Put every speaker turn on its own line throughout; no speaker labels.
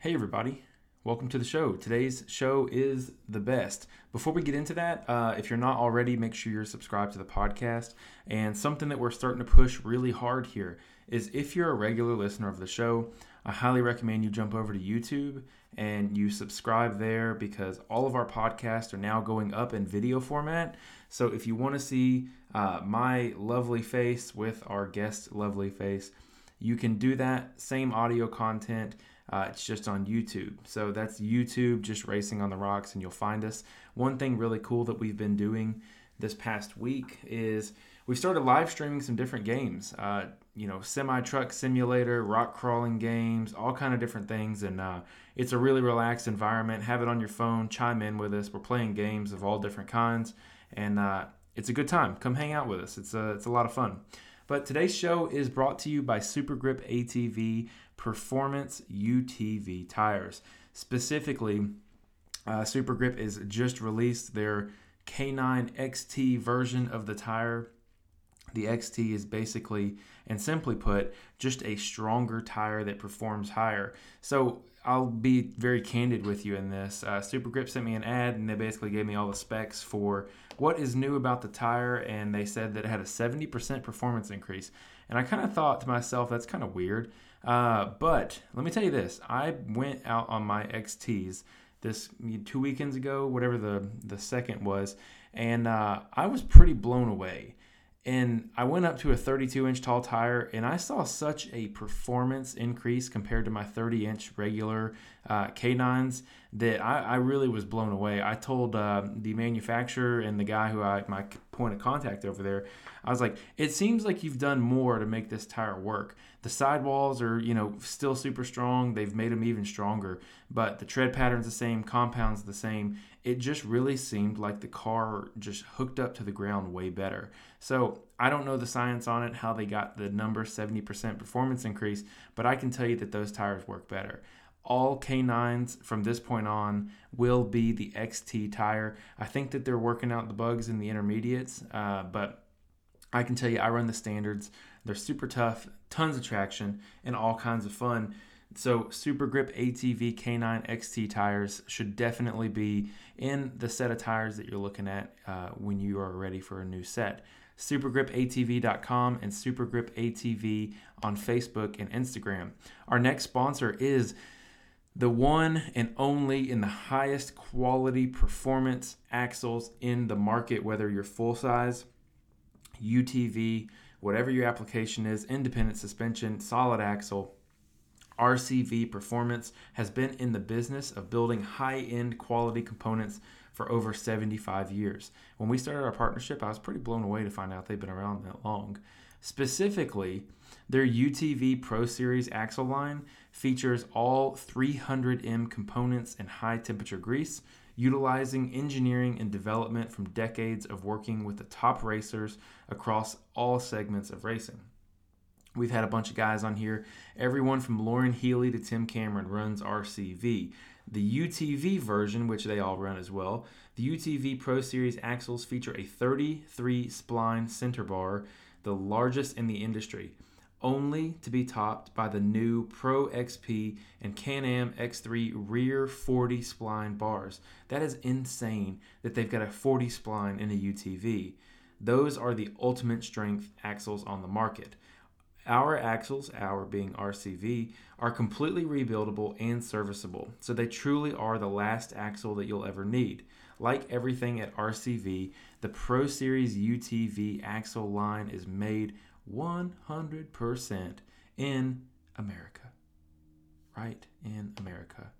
Hey, everybody. Welcome to the show. Today's show is the best. Before we get into that, uh, if you're not already, make sure you're subscribed to the podcast. And something that we're starting to push really hard here is if you're a regular listener of the show, I highly recommend you jump over to YouTube and you subscribe there because all of our podcasts are now going up in video format. So if you want to see uh, my lovely face with our guest lovely face, you can do that. Same audio content uh, it's just on YouTube. So that's YouTube, just Racing on the Rocks, and you'll find us. One thing really cool that we've been doing this past week is we started live streaming some different games. Uh, you know, semi truck simulator, rock crawling games, all kind of different things, and uh, it's a really relaxed environment. Have it on your phone, chime in with us. We're playing games of all different kinds, and uh, it's a good time. Come hang out with us. It's a, it's a lot of fun. But today's show is brought to you by Super Grip ATV Performance UTV tires. Specifically, uh, Super Grip is just released their K9 XT version of the tire. The XT is basically, and simply put, just a stronger tire that performs higher. So I'll be very candid with you in this. Uh, Super Grip sent me an ad, and they basically gave me all the specs for what is new about the tire, and they said that it had a 70% performance increase. And I kind of thought to myself, that's kind of weird. Uh, but let me tell you this: I went out on my XTs this two weekends ago, whatever the the second was, and uh, I was pretty blown away. And I went up to a 32 inch tall tire, and I saw such a performance increase compared to my 30 inch regular uh, K9s that I, I, really was blown away. I told uh, the manufacturer and the guy who I my point of contact over there, I was like, it seems like you've done more to make this tire work. The sidewalls are, you know, still super strong. They've made them even stronger, but the tread pattern's the same, compound's the same. It just really seemed like the car just hooked up to the ground way better. So I don't know the science on it, how they got the number 70% performance increase, but I can tell you that those tires work better all K9s from this point on will be the XT tire. I think that they're working out the bugs in the intermediates, uh, but I can tell you, I run the standards. They're super tough, tons of traction, and all kinds of fun. So, Super Grip ATV K9 XT tires should definitely be in the set of tires that you're looking at uh, when you are ready for a new set. SuperGripATV.com and SuperGripATV on Facebook and Instagram. Our next sponsor is the one and only in the highest quality performance axles in the market, whether you're full size, UTV, whatever your application is, independent suspension, solid axle. RCV Performance has been in the business of building high end quality components for over 75 years. When we started our partnership, I was pretty blown away to find out they've been around that long. Specifically, their UTV Pro Series axle line features all 300M components and high temperature grease, utilizing engineering and development from decades of working with the top racers across all segments of racing. We've had a bunch of guys on here. Everyone from Loren Healy to Tim Cameron runs RCV. The UTV version, which they all run as well, the UTV Pro Series axles feature a 33 spline center bar the largest in the industry, only to be topped by the new Pro XP and Can Am X3 rear 40 spline bars. That is insane that they've got a 40 spline in a UTV. Those are the ultimate strength axles on the market. Our axles, our being RCV, are completely rebuildable and serviceable, so they truly are the last axle that you'll ever need. Like everything at RCV, the Pro Series UTV axle line is made 100% in America. Right in America.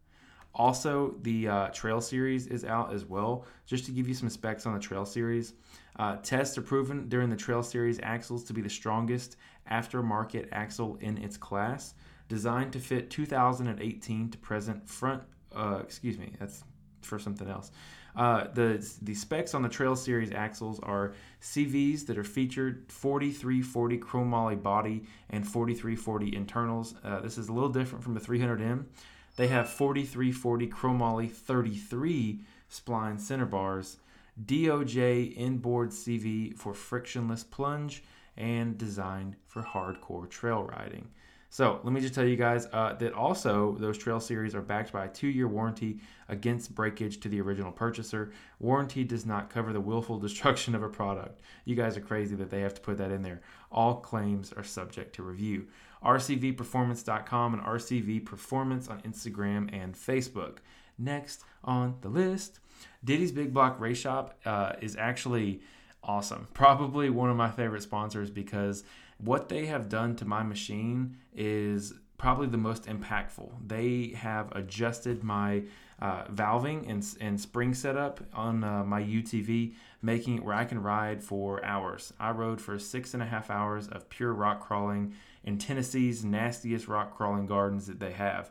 Also, the uh, Trail Series is out as well. Just to give you some specs on the Trail Series, uh, tests are proven during the Trail Series axles to be the strongest aftermarket axle in its class, designed to fit 2018 to present front. Uh, excuse me, that's for something else. Uh, the the specs on the Trail Series axles are CVs that are featured 4340 chromoly body and 4340 internals. Uh, this is a little different from the 300M. They have 4340 chromoly 33 spline center bars, DOJ inboard CV for frictionless plunge, and designed for hardcore trail riding. So let me just tell you guys uh, that also those Trail Series are backed by a two-year warranty against breakage to the original purchaser. Warranty does not cover the willful destruction of a product. You guys are crazy that they have to put that in there. All claims are subject to review. RCVperformance.com and RCV Performance on Instagram and Facebook. Next on the list, Diddy's Big Block Race Shop uh, is actually awesome. Probably one of my favorite sponsors because what they have done to my machine is probably the most impactful. They have adjusted my uh, valving and, and spring setup on uh, my UTV, making it where I can ride for hours. I rode for six and a half hours of pure rock crawling in Tennessee's nastiest rock crawling gardens that they have.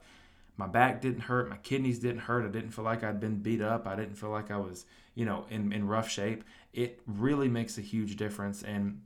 My back didn't hurt, my kidneys didn't hurt, I didn't feel like I'd been beat up, I didn't feel like I was, you know, in, in rough shape. It really makes a huge difference. And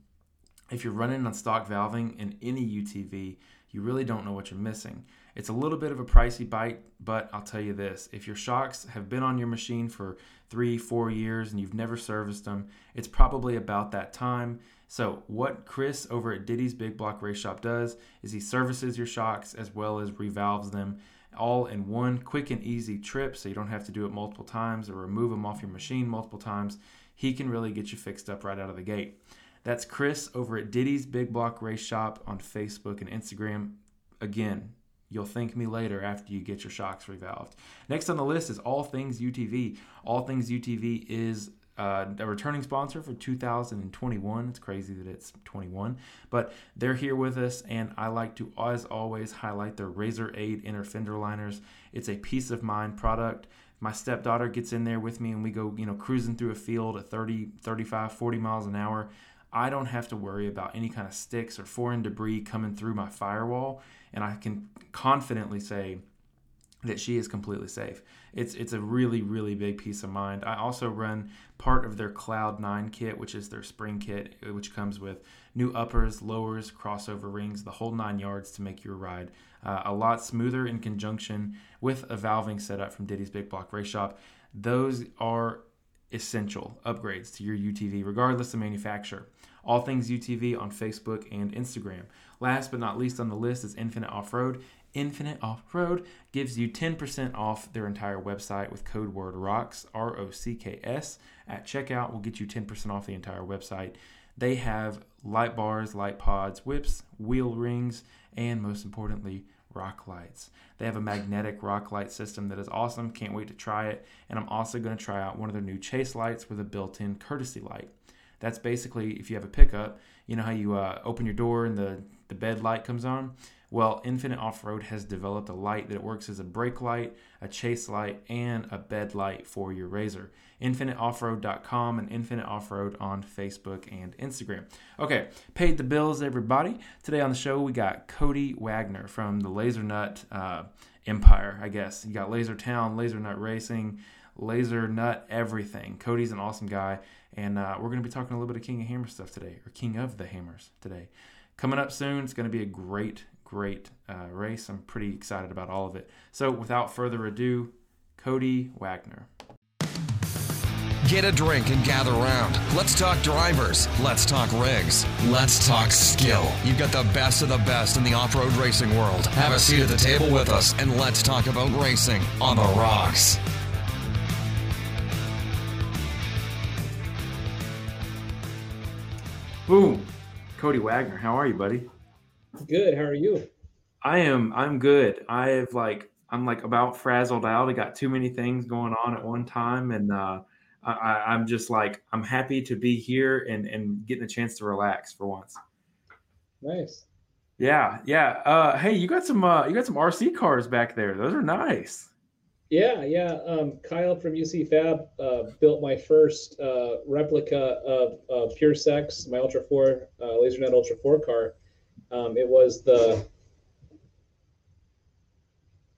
if you're running on stock valving in any UTV, you really don't know what you're missing. It's a little bit of a pricey bite, but I'll tell you this if your shocks have been on your machine for three, four years and you've never serviced them, it's probably about that time. So, what Chris over at Diddy's Big Block Race Shop does is he services your shocks as well as revalves them all in one quick and easy trip so you don't have to do it multiple times or remove them off your machine multiple times. He can really get you fixed up right out of the gate. That's Chris over at Diddy's Big Block Race Shop on Facebook and Instagram. Again, you'll thank me later after you get your shocks revalved. Next on the list is All Things UTV. All Things UTV is uh, a returning sponsor for 2021. It's crazy that it's 21, but they're here with us, and I like to, as always, highlight their Razor Aid inner fender liners. It's a peace of mind product. My stepdaughter gets in there with me, and we go, you know, cruising through a field at 30, 35, 40 miles an hour. I don't have to worry about any kind of sticks or foreign debris coming through my firewall, and I can confidently say that she is completely safe. It's it's a really really big peace of mind. I also run part of their Cloud 9 kit, which is their spring kit, which comes with new uppers, lowers, crossover rings, the whole 9 yards to make your ride uh, a lot smoother in conjunction with a valving setup from Diddy's Big Block Race Shop. Those are essential upgrades to your UTV regardless of manufacturer. All Things UTV on Facebook and Instagram. Last but not least on the list is Infinite Off Road. Infinite Off Road gives you 10% off their entire website with code word ROCKS, R O C K S. At checkout, will get you 10% off the entire website. They have light bars, light pods, whips, wheel rings, and most importantly, rock lights. They have a magnetic rock light system that is awesome. Can't wait to try it. And I'm also going to try out one of their new chase lights with a built in courtesy light. That's basically if you have a pickup, you know how you uh, open your door and the, the bed light comes on? Well, Infinite Off Road has developed a light that works as a brake light, a chase light, and a bed light for your Razor. InfiniteOffroad.com and Infinite Off Road on Facebook and Instagram. Okay, paid the bills, everybody. Today on the show, we got Cody Wagner from the Laser Nut uh, Empire, I guess. You got Laser Town, Laser Nut Racing, Laser Nut Everything. Cody's an awesome guy. And uh, we're going to be talking a little bit of King of Hammers stuff today, or King of the Hammers today. Coming up soon, it's going to be a great, great uh, race. I'm pretty excited about all of it. So, without further ado, Cody Wagner.
Get a drink and gather around. Let's talk drivers. Let's talk rigs. Let's talk skill. You've got the best of the best in the off road racing world. Have a seat at the table with us and let's talk about racing on the rocks.
Boom. Cody Wagner, how are you, buddy?
Good. How are you?
I am. I'm good. I have like I'm like about frazzled out. I got too many things going on at one time, and uh, I, I'm just like I'm happy to be here and and getting a chance to relax for once.
Nice.
Yeah, yeah. Uh, hey, you got some uh, you got some RC cars back there. Those are nice.
Yeah, yeah. Um, Kyle from UC Fab uh, built my first uh, replica of, Pure Sex, my Ultra 4, uh, Laser Nut Ultra 4 car. Um, it was the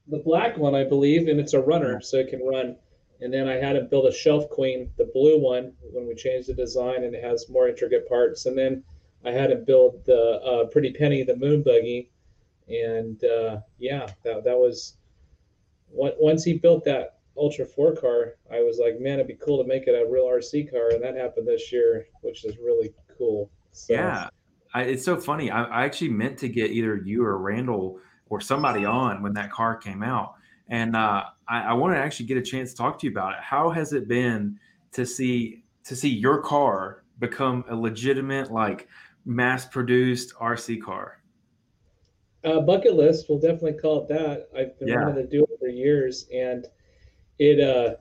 the black one, I believe, and it's a runner, so it can run. And then I had him build a Shelf Queen, the blue one, when we changed the design, and it has more intricate parts. And then I had him build the uh, Pretty Penny, the Moon Buggy, and uh, yeah, that that was once he built that Ultra 4 car, I was like, man, it'd be cool to make it a real RC car. And that happened this year, which is really cool.
So, yeah. I, it's so funny. I, I, actually meant to get either you or Randall or somebody on when that car came out, and uh, I, I want to actually get a chance to talk to you about it. How has it been to see to see your car become a legitimate, like, mass-produced RC car?
Uh, bucket list, we'll definitely call it that. I've been yeah. wanting to do it for years, and it uh,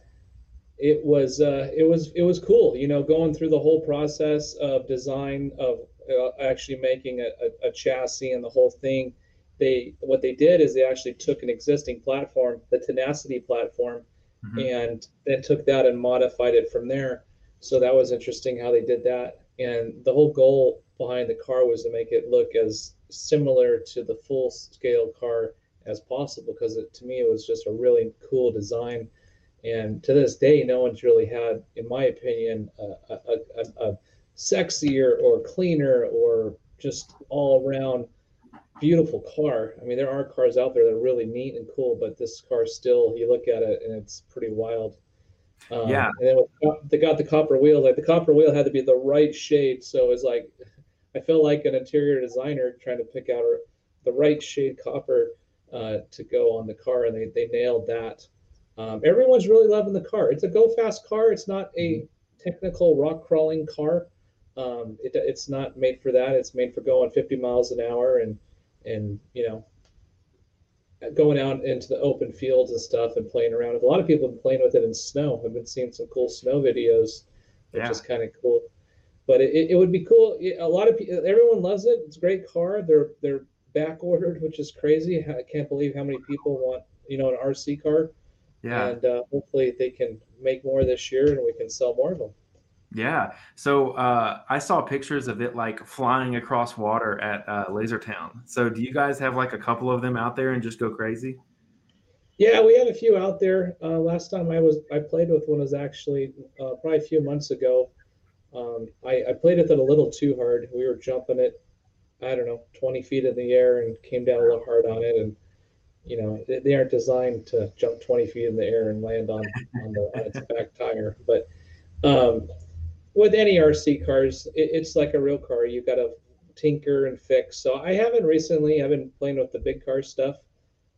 it was uh, it was it was cool. You know, going through the whole process of design of uh, actually making a, a, a, chassis and the whole thing. They what they did is they actually took an existing platform, the Tenacity platform, mm-hmm. and then took that and modified it from there. So that was interesting how they did that. And the whole goal behind the car was to make it look as similar to the full scale car as possible because to me it was just a really cool design and to this day, no one's really had, in my opinion, a, a, a, a sexier or cleaner or just all around beautiful car. I mean, there are cars out there that are really neat and cool, but this car still, you look at it and it's pretty wild.
Um, yeah.
And then they got the copper wheel. Like the copper wheel had to be the right shade, so it's like I felt like an interior designer trying to pick out the right shade copper uh, to go on the car, and they they nailed that. Um, everyone's really loving the car. It's a go fast car. It's not a mm-hmm. technical rock crawling car. Um, it, it's not made for that. It's made for going 50 miles an hour and and you know going out into the open fields and stuff and playing around. A lot of people have been playing with it in snow. I've been seeing some cool snow videos, which yeah. is kind of cool. But it, it would be cool. A lot of people, everyone loves it. It's a great car. They're they're back ordered, which is crazy. I can't believe how many people want you know an RC car.
Yeah.
And uh, hopefully they can make more this year and we can sell more of them.
Yeah. So uh, I saw pictures of it like flying across water at uh, Laser Town. So do you guys have like a couple of them out there and just go crazy?
Yeah, we have a few out there. Uh, last time I was I played with one was actually uh, probably a few months ago. Um, I, I played with it a little too hard. We were jumping it, I don't know, 20 feet in the air and came down a little hard on it and you know they, they aren't designed to jump 20 feet in the air and land on on, the, on its back tire but um, with any rc cars it, it's like a real car You've got to tinker and fix so i haven't recently i've been playing with the big car stuff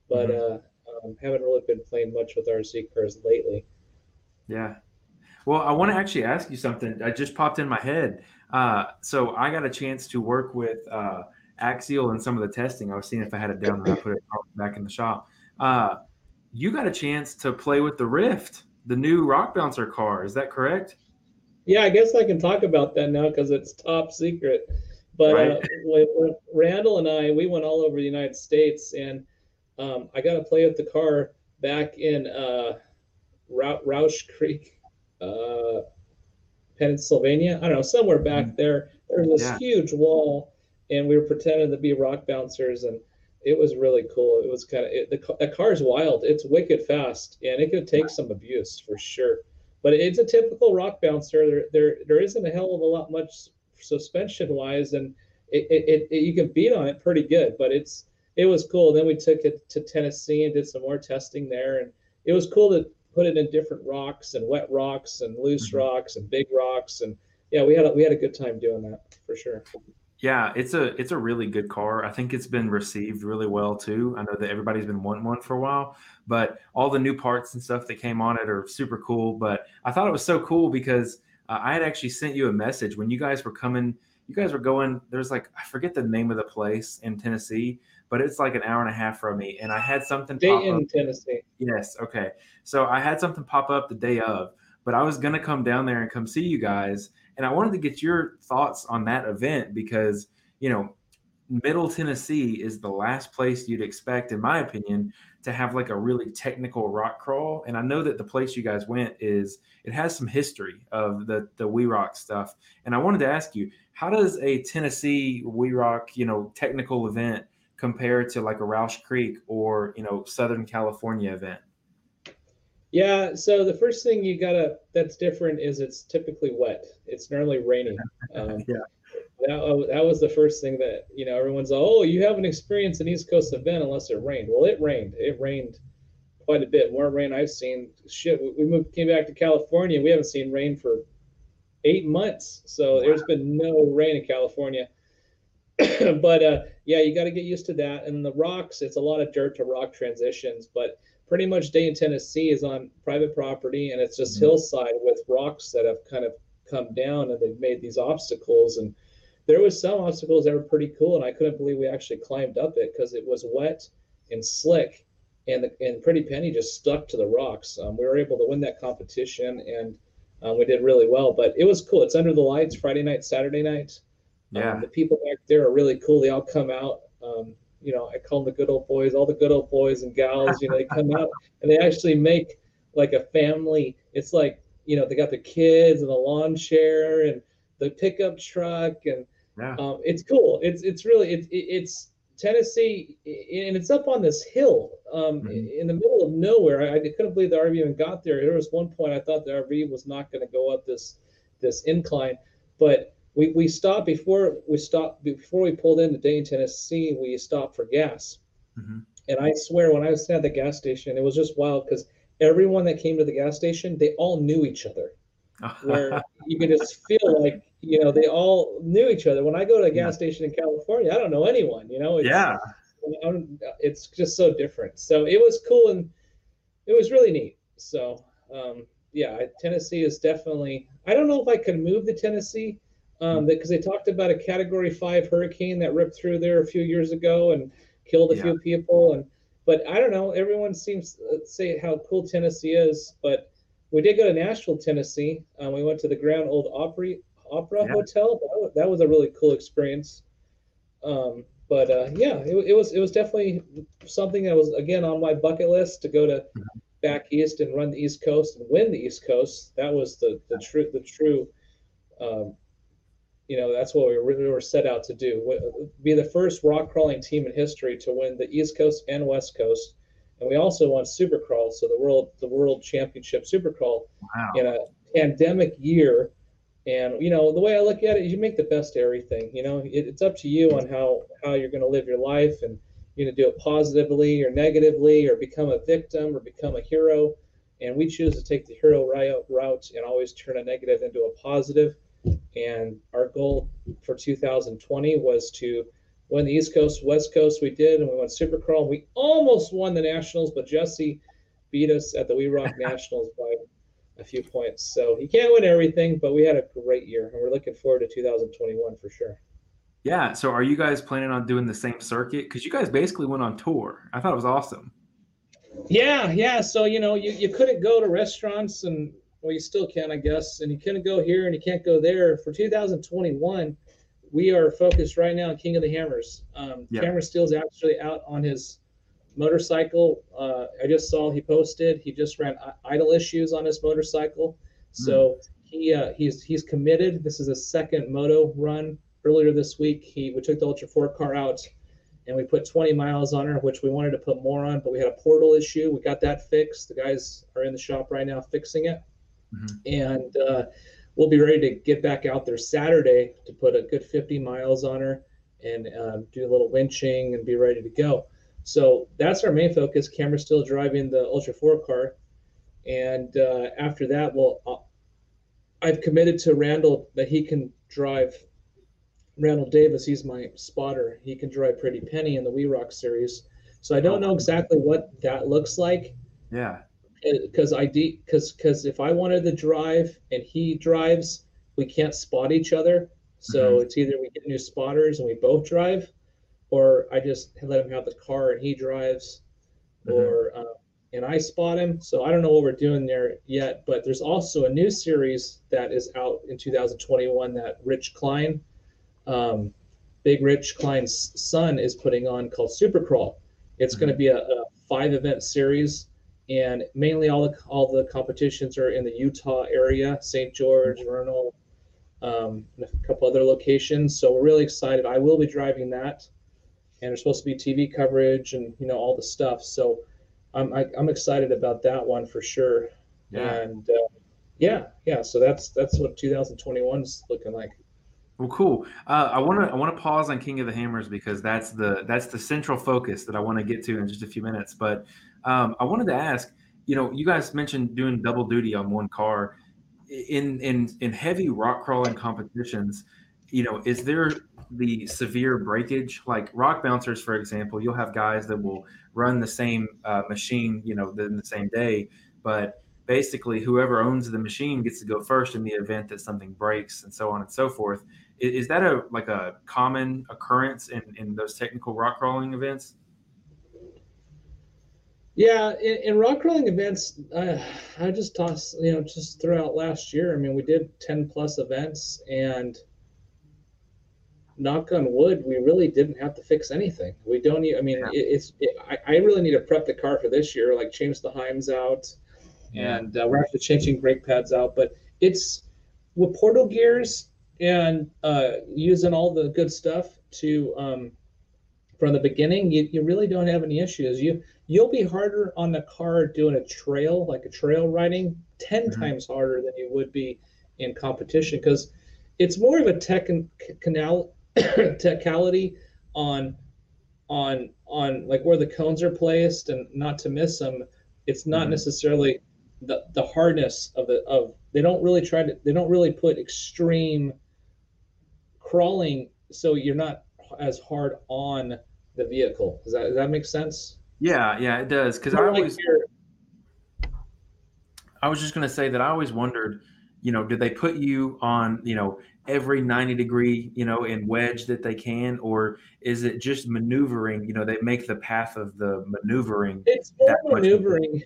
but mm-hmm. uh, um, haven't really been playing much with rc cars lately
yeah well i want to actually ask you something i just popped in my head uh, so i got a chance to work with uh, Axial and some of the testing. I was seeing if I had it down and I put it back in the shop. Uh, you got a chance to play with the Ryft, the new Rock Bouncer car. Is that correct?
Yeah, I guess I can talk about that now because it's top secret. But right. uh, when, when Randall and I, we went all over the United States, and um, I got to play with the car back in uh, Rausch Creek, uh, Pennsylvania. I don't know, somewhere back mm. there. There's this yeah. huge wall and we were pretending to be rock bouncers and it was really cool it was kind of the, the car is wild it's wicked fast and it could take some abuse for sure but it's a typical rock bouncer. There there, there isn't a hell of a lot much suspension wise and it, it, it, you can beat on it pretty good but it's it was cool. Then we took it to tennessee and did some more testing there and it was cool to put it in different rocks and wet rocks and loose mm-hmm. rocks and big rocks and yeah we had a, we had a good time doing that for sure
yeah, it's a it's a really good car. I think it's been received really well too. I know that everybody's been wanting one for a while, but all the new parts and stuff that came on it are super cool. But I thought it was so cool because uh, I had actually sent you a message when you guys were coming. You guys were going. There's like I forget the name of the place in Tennessee, but it's like an hour and a half from me. And I had something
Dayton, Tennessee.
Yes. Okay. So I had something pop up the day of, but I was gonna come down there and come see you guys and I wanted to get your thoughts on that event because, you know, Middle Tennessee is the last place you'd expect, in my opinion, to have like a really technical rock crawl. And I know that the place you guys went is it has some history of the the We Rock stuff. And I wanted to ask you, how does a Tennessee We Rock, you know, technical event compare to like a Rausch Creek or you know Southern California event?
Yeah, so the first thing you gotta that's different is it's typically wet. It's normally raining. Um,
yeah.
That, that was the first thing that you know everyone's like, oh you haven't experienced an East Coast event unless it rained. Well, it rained. It rained quite a bit more rain I've seen. Shit, we moved came back to California. We haven't seen rain for eight months. So wow. there's been no rain in California. but uh, yeah, you got to get used to that. And the rocks, it's a lot of dirt to rock transitions, but pretty much Dayton, Tennessee is on private property and it's just mm-hmm. hillside with rocks that have kind of come down and they've made these obstacles. And there was some obstacles that were pretty cool. And I couldn't believe we actually climbed up it because it was wet and slick. And, the, and Pretty Penny just stuck to the rocks. Um, we were able to win that competition and um, we did really well. But it was cool. It's under the lights Friday night, Saturday night.
Yeah.
Um, the people back there are really cool. They all come out. You know, I call them the good old boys, all the good old boys and gals, you know, they come out and they actually make like a family. It's like, you know, they got the kids and the lawn chair and the pickup truck and yeah. um, it's cool. It's, it's really, it's, it's Tennessee and it's up on this hill um, mm-hmm. in the middle of nowhere. I, I, couldn't believe the RV even got there. There was one point I thought the RV was not going to go up this, this incline, but we, we stopped before we stopped before we pulled into Dayton, Tennessee. We stopped for gas, mm-hmm. and I swear when I was at the gas station, it was just wild because everyone that came to the gas station, they all knew each other. where you could just feel like you know they all knew each other. When I go to a gas yeah. station in California, I don't know anyone. You know,
it's, yeah,
it's just so different. So it was cool and it was really neat. So um, yeah, Tennessee is definitely. I don't know if I can move to Tennessee um, because they talked about a Category Five hurricane that ripped through there a few years ago and killed a yeah. few people. And but I don't know. Everyone seems to say how cool Tennessee is, but we did go to Nashville, Tennessee. Um, we went to the Grand Ole Opry Opera yeah. Hotel. That was, that was, a really cool experience. Um, but uh, yeah, it, it, was it was definitely something that was again on my bucket list to go to mm-hmm. back east and run the East Coast and win the East Coast. That was the the true the true um, you know that's what we really were set out to do. Be the first rock crawling team in history to win the east coast and west coast. And we also won supercrawl so the world the world championship supercrawl wow. in a pandemic year. And you know the way i look at it you make the best of everything you know? It, it's up to you on how how you're going to live your life and you're going to do it positively or negatively or become a victim or become a hero. And we choose to take the hero route and always turn a negative into a positive and our goal for 2020 was to win the East Coast, West Coast. We did, and we won Supercrawl. We almost won the Nationals, but Jesse beat us at the We Rock Nationals by a few points. So he can't win everything, but we had a great year, and we're looking forward to 2021 for sure.
Yeah. So are you guys planning on doing the same circuit? Because you guys basically went on tour. I thought it was awesome.
Yeah, yeah. So you know, you, you couldn't go to restaurants and well, you still can, I guess, and you couldn't go here and you can't go there. For 2021, we are focused right now on King of the Hammers. Um, yep. Cameron Steele's actually out on his motorcycle. Uh, I just saw he posted he just ran idle issues on his motorcycle, so mm. he uh, he's he's committed. This is a second moto run. Earlier this week, he we took the Ultra Four car out and we put 20 miles on her, which we wanted to put more on, but we had a portal issue. We got that fixed. The guys are in the shop right now fixing it mm-hmm. and uh, we'll be ready to get back out there Saturday to put a good 50 miles on her and um, do a little winching and be ready to go. So that's our main focus. Cameron's still driving the Ultra 4 car. And uh, after that, well, uh, I've committed to Randall that he can drive. Randall Davis, he's my spotter. He can drive Pretty Penny in the We Rock series. So I don't know exactly what that looks like.
Yeah
because I because because if I wanted to drive and he drives, we can't spot each other. So mm-hmm. it's either we get new spotters and we both drive, or I just let him have the car and he drives, mm-hmm. or uh, and I spot him. So I don't know what we're doing there yet, but there's also a new series that is out in 2021 that Rich Klein, um, Big Rich Klein's son, is putting on called Supercrawl. It's mm-hmm. going to be a, a five event series and mainly all the all the competitions are in the Utah area, St. George, Vernal, um, and a couple other locations. So we're really excited. I will be driving that, and there's supposed to be TV coverage and you know all the stuff. So I'm I, am i am excited about that one for sure. Yeah. And uh, yeah, yeah. So that's that's what 2021 is looking like.
Well, cool. Uh, I want to I want to pause on King of the Hammers because that's the that's the central focus that I want to get to in just a few minutes. But um, I wanted to ask, you know, you guys mentioned doing double duty on one car in in in heavy rock crawling competitions. you know, is there the severe breakage? Like rock bouncers, for example, you'll have guys that will run the same uh, machine, you know, in the same day, but basically whoever owns the machine gets to go first in the event that something breaks and so on and so forth. Is, is that a like a common occurrence in, in those technical rock crawling events?
Yeah, in, in rock crawling events, uh, I just toss you know, just throughout last year. I mean, we did 10 plus events and knock on wood, we really didn't have to fix anything. We don't need, I mean, yeah. it, it's, it, I, I really need to prep the car for this year, like change the Heims out. Yeah. And uh, we're actually changing brake pads out. But it's with portal gears and uh, using all the good stuff to, um, from the beginning, you, you really don't have any issues. You, you'll be harder on the car doing a trail, like a trail riding, 10 mm-hmm. times harder than you would be in competition because it's more of a tech and canal technicality on on on like where the cones are placed and not to miss them it's not mm-hmm. necessarily the the hardness of the of they don't really try to they don't really put extreme crawling so you're not as hard on the vehicle does that does that make sense
yeah yeah it does because i always i was just going to say that i always wondered you know did they put you on you know every 90 degree, you know, in wedge that they can, or is it just maneuvering? You know, they make the path of the maneuvering.
It's maneuvering.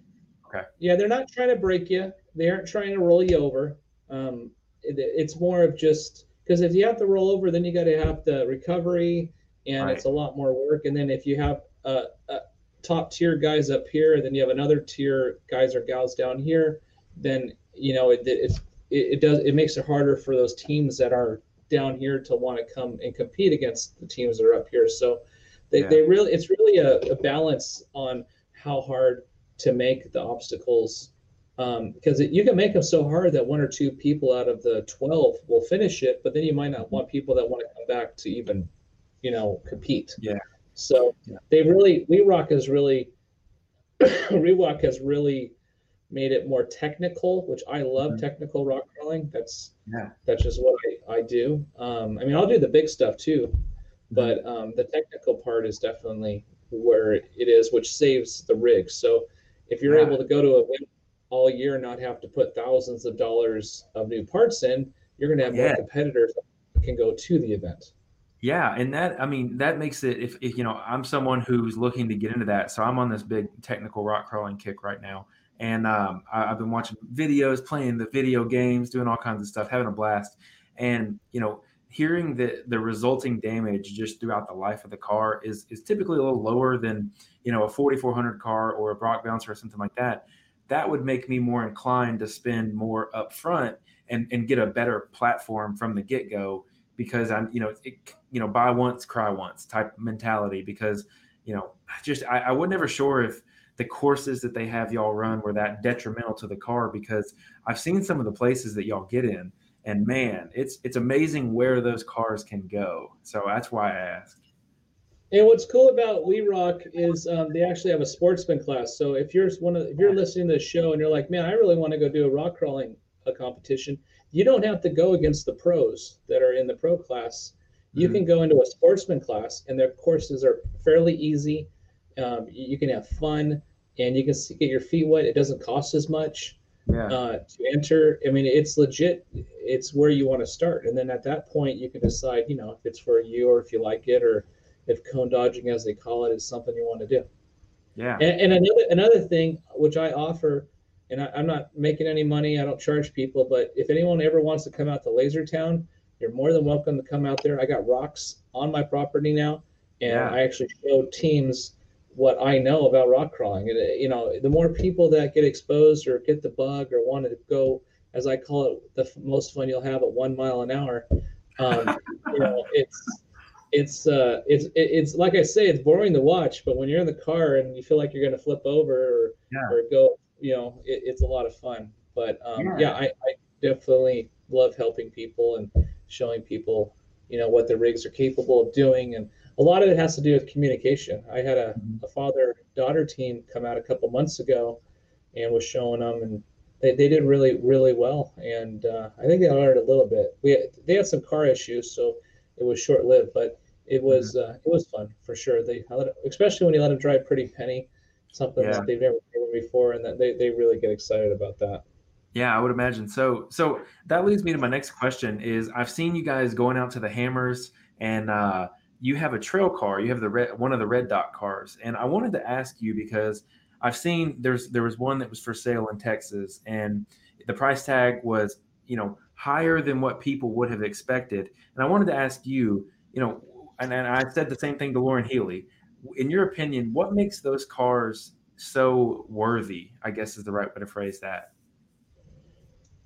Okay. Yeah, they're not trying to break you. They aren't trying to roll you over. Um, it, it's more of just because if you have to roll over, then you got to have the recovery, and right. it's a lot more work. And then if you have a, a top tier guys up here, and then you have another tier guys or gals down here, then you know it, it, it does it makes it harder for those teams that are down here to want to come and compete against the teams that are up here. So they, yeah. they really it's really a, a, balance on how hard to make the obstacles um, because it, you can make them so hard that one or two people out of the 12 will finish it, but then you might not want people that want to come back to even, you know, compete.
Yeah.
So yeah. they really, We Rock has really, Rock has really made it more technical, which I love mm-hmm. technical rock crawling. That's yeah. that's just what I, I do. Um, I mean, I'll do the big stuff too, mm-hmm. but um, the technical part is definitely where it is, which saves the rig. So if you're yeah. able to go to a event all year and not have to put thousands of dollars of new parts in, you're going to have yeah. more competitors that can go to the event.
Yeah, and that I mean that makes it if, if you know I'm someone who's looking to get into that, so I'm on this big technical rock crawling kick right now and um, I, have been watching videos, playing the video games, doing all kinds of stuff, having a blast. And you know, hearing the the resulting damage just throughout the life of the car is is typically a little lower than you know a 4400 car or a rock bouncer or something like that. That would make me more inclined to spend more upfront and and get a better platform from the get go because I'm you know it, you know buy once cry once type mentality because you know just I, I was never sure if the courses that they have y'all run were that detrimental to the car because I've seen some of the places that y'all get in and man, it's it's amazing where those cars can go. So that's why I asked.
And what's cool about We Rock is um, they actually have a sportsman class. So if you're one of if you're listening to the show and you're like, man, I really want to go do a rock crawling a competition, you don't have to go against the pros that are in the pro class. You mm-hmm. can go into a sportsman class, and their courses are fairly easy. Um, you can have fun and you can get your feet wet. It doesn't cost as much yeah. uh, to enter. I mean, it's legit. It's where you want to start, and then at that point, you can decide, you know, if it's for you or if you like it, or if cone dodging, as they call it, is something you want to do.
Yeah.
And, and another another thing which I offer, and I, am not making any money. I don't charge people, but if anyone ever wants to come out to Laser Town, you're more than welcome to come out there. I got rocks on my property now, and yeah. I actually show teams what I know about rock crawling. And, you know, the more people that get exposed or get the bug or want to go, as I call it, the most fun you'll have at one mile an hour. Um, you know, it's it's uh, it's it's like I say, it's boring to watch, but when you're in the car and you feel like you're going to flip over or, yeah. or go, you know, it, it's a lot of fun. But um, yeah, yeah I, I definitely love helping people and showing people, you know, what the rigs are capable of doing and a lot of it has to do with communication. I had a, mm-hmm. a father daughter team come out a couple months ago and was showing them and they, they did really really well, and uh, I think they learned a little bit. We had, they had some car issues, so it was short lived, but it was uh, it was fun for sure. They especially when you let them drive Pretty Penny, something yeah. that they've never driven before, and that they, they really get excited about that.
Yeah, I would imagine so. So that leads me to my next question: Is I've seen you guys going out to the Hammers, and uh, you have a trail car. You have the red, one of the red dot cars, and I wanted to ask you because I've seen there's there was one that was for sale in Texas, and the price tag was you know higher than what people would have expected. And I wanted to ask you, you know, and, and I said the same thing to Loren Healy. In your opinion, what makes those cars so worthy? I guess is the right way to phrase that.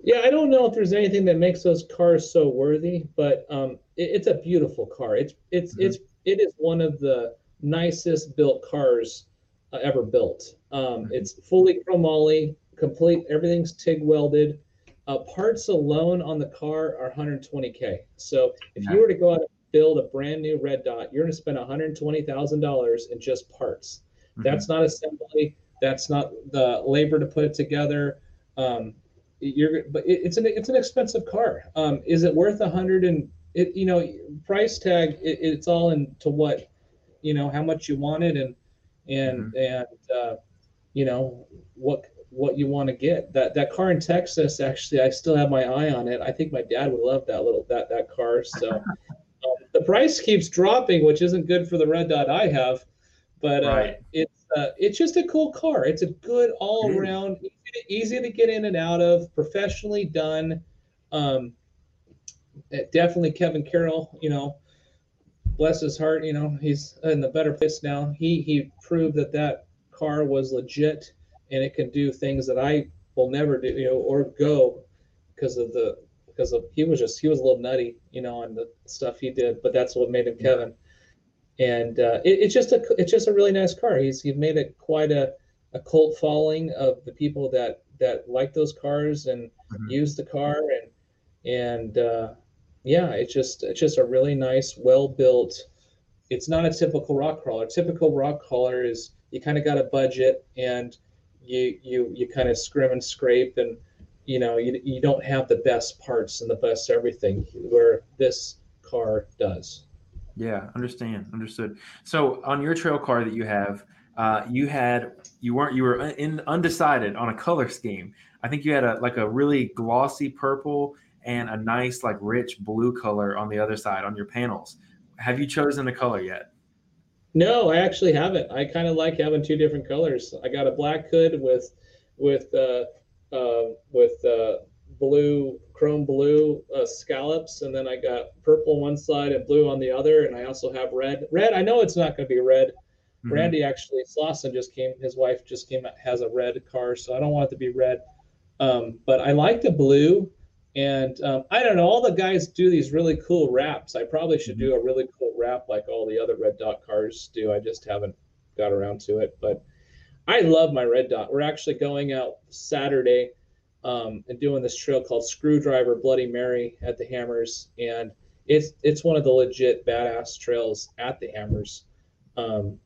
Yeah, I don't know if there's anything that makes those cars so worthy, but um, it, it's a beautiful car. It's it's mm-hmm. it's it is one of the nicest built cars uh, ever built. Um, mm-hmm. It's fully chromoly, complete. Everything's TIG welded. Uh, parts alone on the car are 120k. So if you were to go out and build a brand new red dot, you're going to spend 120,000 dollars in just parts. Mm-hmm. That's not assembly. That's not the labor to put it together. Um, you're but it, it's an it's an expensive car. Um, is it worth a hundred and it you know price tag? It, it's all into what you know how much you want it and and mm-hmm. and uh, you know what what you want to get. That that car in Texas actually I still have my eye on it. I think my dad would love that little that that car. So the price keeps dropping, which isn't good for the red dot I have. But uh, it's uh, it's just a cool car. It's a good all around, easy, easy, to get in and out of, professionally done. Um, eh, definitely Kevin Carroll, you know, bless his heart, you know, he's in the better place now. He he proved that that car was legit and it can do things that I will never do, you know, or go because of the because of he was just he was a little nutty, you know, on the stuff he did, but that's what made him Kevin and uh, it, it's just a it's just a really nice car. He's he's made it quite a, a cult following of the people that that like those cars and mm-hmm. use the car and and uh, yeah, it's just it's just a really nice, well built. It's not a typical rock crawler. A typical rock crawler is you kind of got a budget and you you you kind of scrim and scrape and you know you, you don't have the best parts and the best everything where this car does.
Yeah, understand, understood. So on your trail car that you have, uh, you had you weren't you were in undecided on a color scheme. I think you had a like a really glossy purple and a nice like rich blue color on the other side on your panels. Have you chosen a color yet?
No, I actually haven't. I kind of like having two different colors. I got a black hood with with uh, uh, with uh, blue, chrome blue uh, scallops, and then I got purple on one side and blue on the other, and I also have red. Red, I know it's not going to be red. Mm-hmm. Randy actually, Slauson just came. His wife just came. Has a red car, so I don't want it to be red. Um, but I like the blue, and um, I don't know. All the guys do these really cool wraps. I probably should mm-hmm. do a really cool wrap like all the other red dot cars do. I just haven't got around to it, but. I love my red dot. We're actually going out Saturday um, and doing this trail called Screwdriver Bloody Mary at the Hammers, and it's it's one of the legit badass trails at the Hammers, um,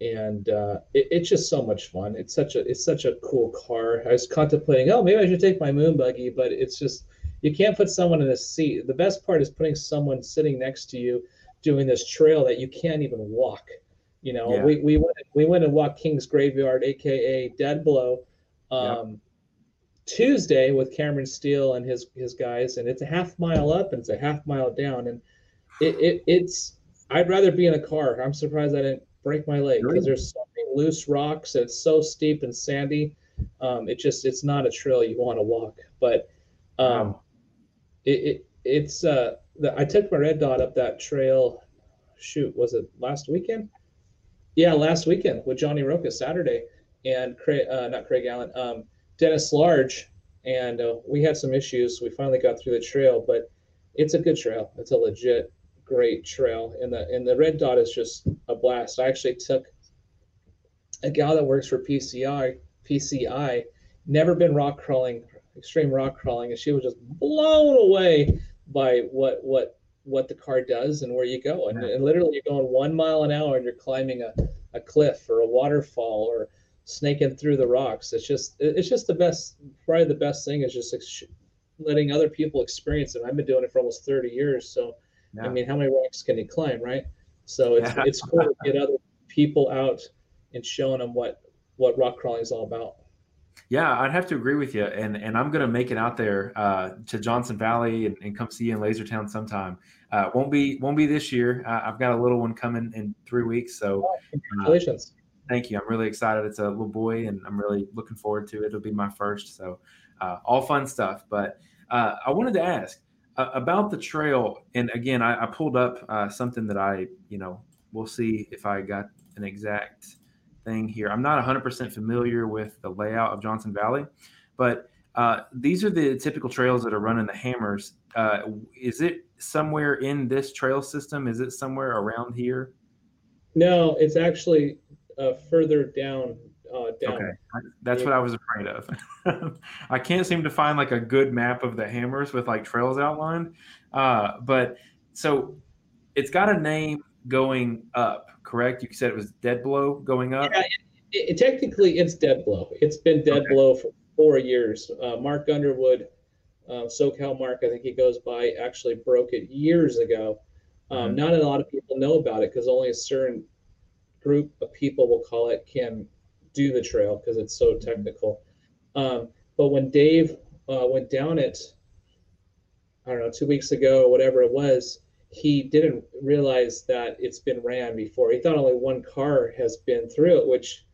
and uh, it, it's just so much fun. It's such a it's such a cool car. I was contemplating, oh, maybe I should take my moon buggy, but it's just you can't put someone in a seat. The best part is putting someone sitting next to you doing this trail that you can't even walk. You know, yeah. we, we went we went and walked King's Graveyard, aka Dead Blow. Um, yep Tuesday with Cameron Steele and his his guys, and it's a half mile up and it's a half mile down, and it, it it's I'd rather be in a car. I'm surprised I didn't break my leg because there's so many loose rocks and it's so steep and sandy. Um, it just it's not a trail you want to walk, but um, wow. it, it it's uh the, I took my red dot up that trail. Shoot, was it last weekend? Yeah, last weekend with Johnny Roca Saturday and Craig, uh, not Craig Allen. Um, Dennis Large, and uh, we had some issues. We finally got through the trail, but it's a good trail. It's a legit great trail, and the and the red dot is just a blast. I actually took a gal that works for PCI, PCI, never been rock crawling, extreme rock crawling, and she was just blown away by what what what the car does and where you go. And, and literally, you're going one mile an hour and you're climbing a, a cliff or a waterfall or snaking through the rocks. It's just it's just the best. Probably the best thing is just ex- letting other people experience it. I've been doing it for almost 30 years, so yeah. I mean, how many rocks can you climb, right? So it's it's cool to get other people out and showing them what what rock crawling is all about.
Yeah, I'd have to agree with you, and and I'm gonna make it out there uh, to Johnson Valley and, and, come see you in Lasertown sometime. Uh, won't be won't be this year. Uh, I've got a little one coming in three weeks, so
oh, congratulations.
thank you. I'm really excited. It's a little boy, and I'm really looking forward to it. It'll be my first, so uh, all fun stuff. But uh, I wanted to ask uh, about the trail, and again, I, I pulled up something that I, you know, we'll see if I got an exact thing here. I'm not 100% familiar with the layout of Johnson Valley, but uh, these are the typical trails that are running the hammers. Uh, is it somewhere in this trail system? Is it somewhere around here?
No, it's actually uh, further down. Uh, down. Okay,
that's what I was afraid of. I can't seem to find like a good map of the hammers with like trails outlined. Uh, but so it's got a name going up, correct? You said it was Dead Blow going up.
Yeah, it, it, technically it's Dead Blow. It's been Dead okay. Blow for four years. Uh, Mark Underwood, uh, SoCal Mark, I think he goes by, actually broke it years ago. Um, mm-hmm. Not a lot of people know about it because only a certain group of people, will call it, can do the trail because it's so technical. Um, but when Dave uh, went down it, I don't know, two weeks ago or whatever it was, he didn't realize that it's been ran before. He thought only one car has been through it, which,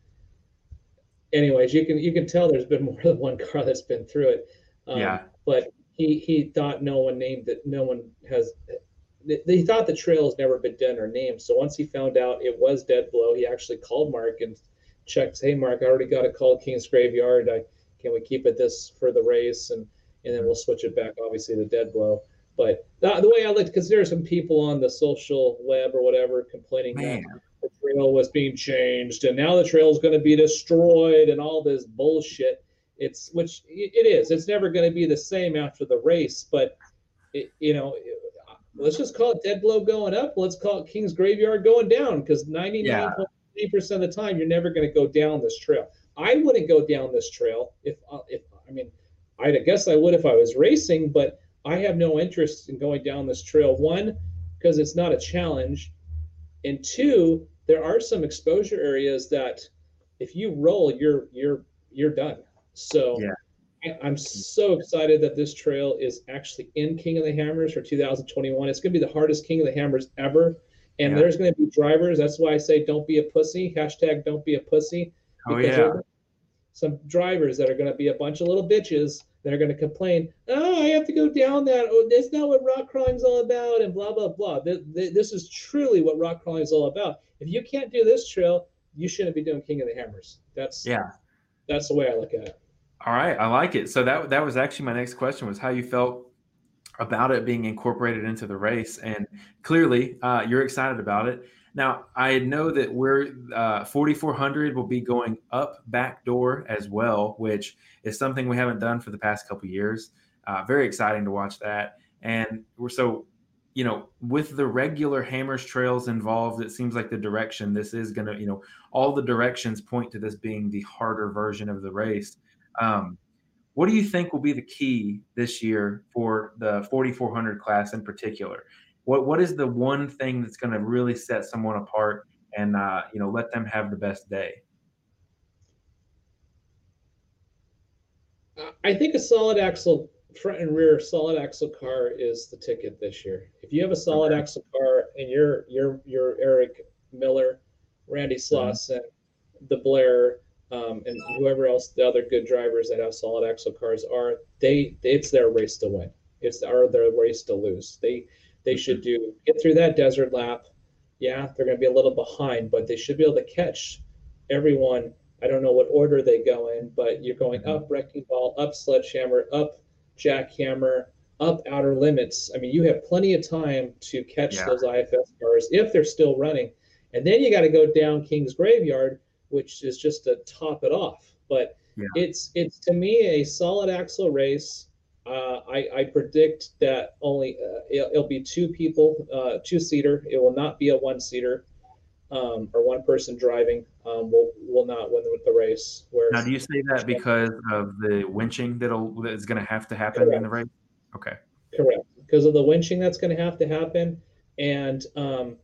anyways, you can you can tell there's been more than one car that's been through it.
Um, yeah.
But he he thought no one named it. No one has. He thought the trail has never been done or named. So once he found out it was Dead Blow, he actually called Mark and checked. Hey, Mark, I already got a call King's Graveyard. I, can we keep it this for the race and and then we'll switch it back, obviously, to Dead Blow. But the, the way I looked, because there are some people on the social web or whatever complaining Man. that the trail was being changed and now the trail is going to be destroyed and all this bullshit. It's which it is. It's never going to be the same after the race. But it, you know, let's just call it dead blow going up. Let's call it King's Graveyard going down because 99.9% of the time you're never going to go down this trail. I wouldn't go down this trail if uh, if I mean I'd I guess I would if I was racing, but I have no interest in going down this trail. One, because it's not a challenge, and two, there are some exposure areas that if you roll, you're you're you're done. So yeah. I, am so excited that this trail is actually in King of the Hammers for 2021. It's going to be the hardest King of the Hammers ever. And yeah. there's going to be drivers. That's why I say don't be a pussy. Hashtag don't be a pussy.
Oh, yeah.
Some drivers that are going to be a bunch of little bitches that are going to complain, oh, I have to go down that. Oh, that's not what rock crawling is all about, and blah, blah, blah. This is truly what rock crawling is all about. If you can't do this trail, you shouldn't be doing King of the Hammers. That's
yeah.
That's the way I look at it.
All right, I like it. So that that was actually my next question was how you felt about it being incorporated into the race, and clearly uh, you're excited about it. Now, I know that we're uh, 4400 will be going up back door as well, which is something we haven't done for the past couple years. Uh, very exciting to watch that. And we're so, you know, with the regular hammers trails involved, it seems like the direction this is going to, you know, all the directions point to this being the harder version of the race. Um, what do you think will be the key this year for the 4400 class in particular? What what is the one thing that's going to really set someone apart and uh, you know let them have the best day?
I think a solid axle front and rear solid axle car is the ticket this year. If you have a solid okay. axle car and you're you're you're Eric Miller, Randy mm-hmm. Slawson, mm-hmm. the Blair, um, and whoever else the other good drivers that have solid axle cars are, they it's their race to win. It's our their race to lose. They they should do get through that desert lap. Yeah, they're going to be a little behind, but they should be able to catch everyone. I don't know what order they go in, but you're going mm-hmm. up wrecking ball, up sledgehammer, up jackhammer, up outer limits. I mean, you have plenty of time to catch yeah. those IFS cars if they're still running. And then you got to go down King's Graveyard, which is just to top it off. But yeah. it's it's to me a solid axle race uh, I, I, predict that only uh, it'll, it'll, be two people, uh, two seater. It will not be a one seater. um, or one person driving um, will will not win the, the race. Whereas
Now, do you say that because of the winching that'll that is going to have to happen in the race? Okay.
Correct. Because of the winching that's going to have to happen. And um,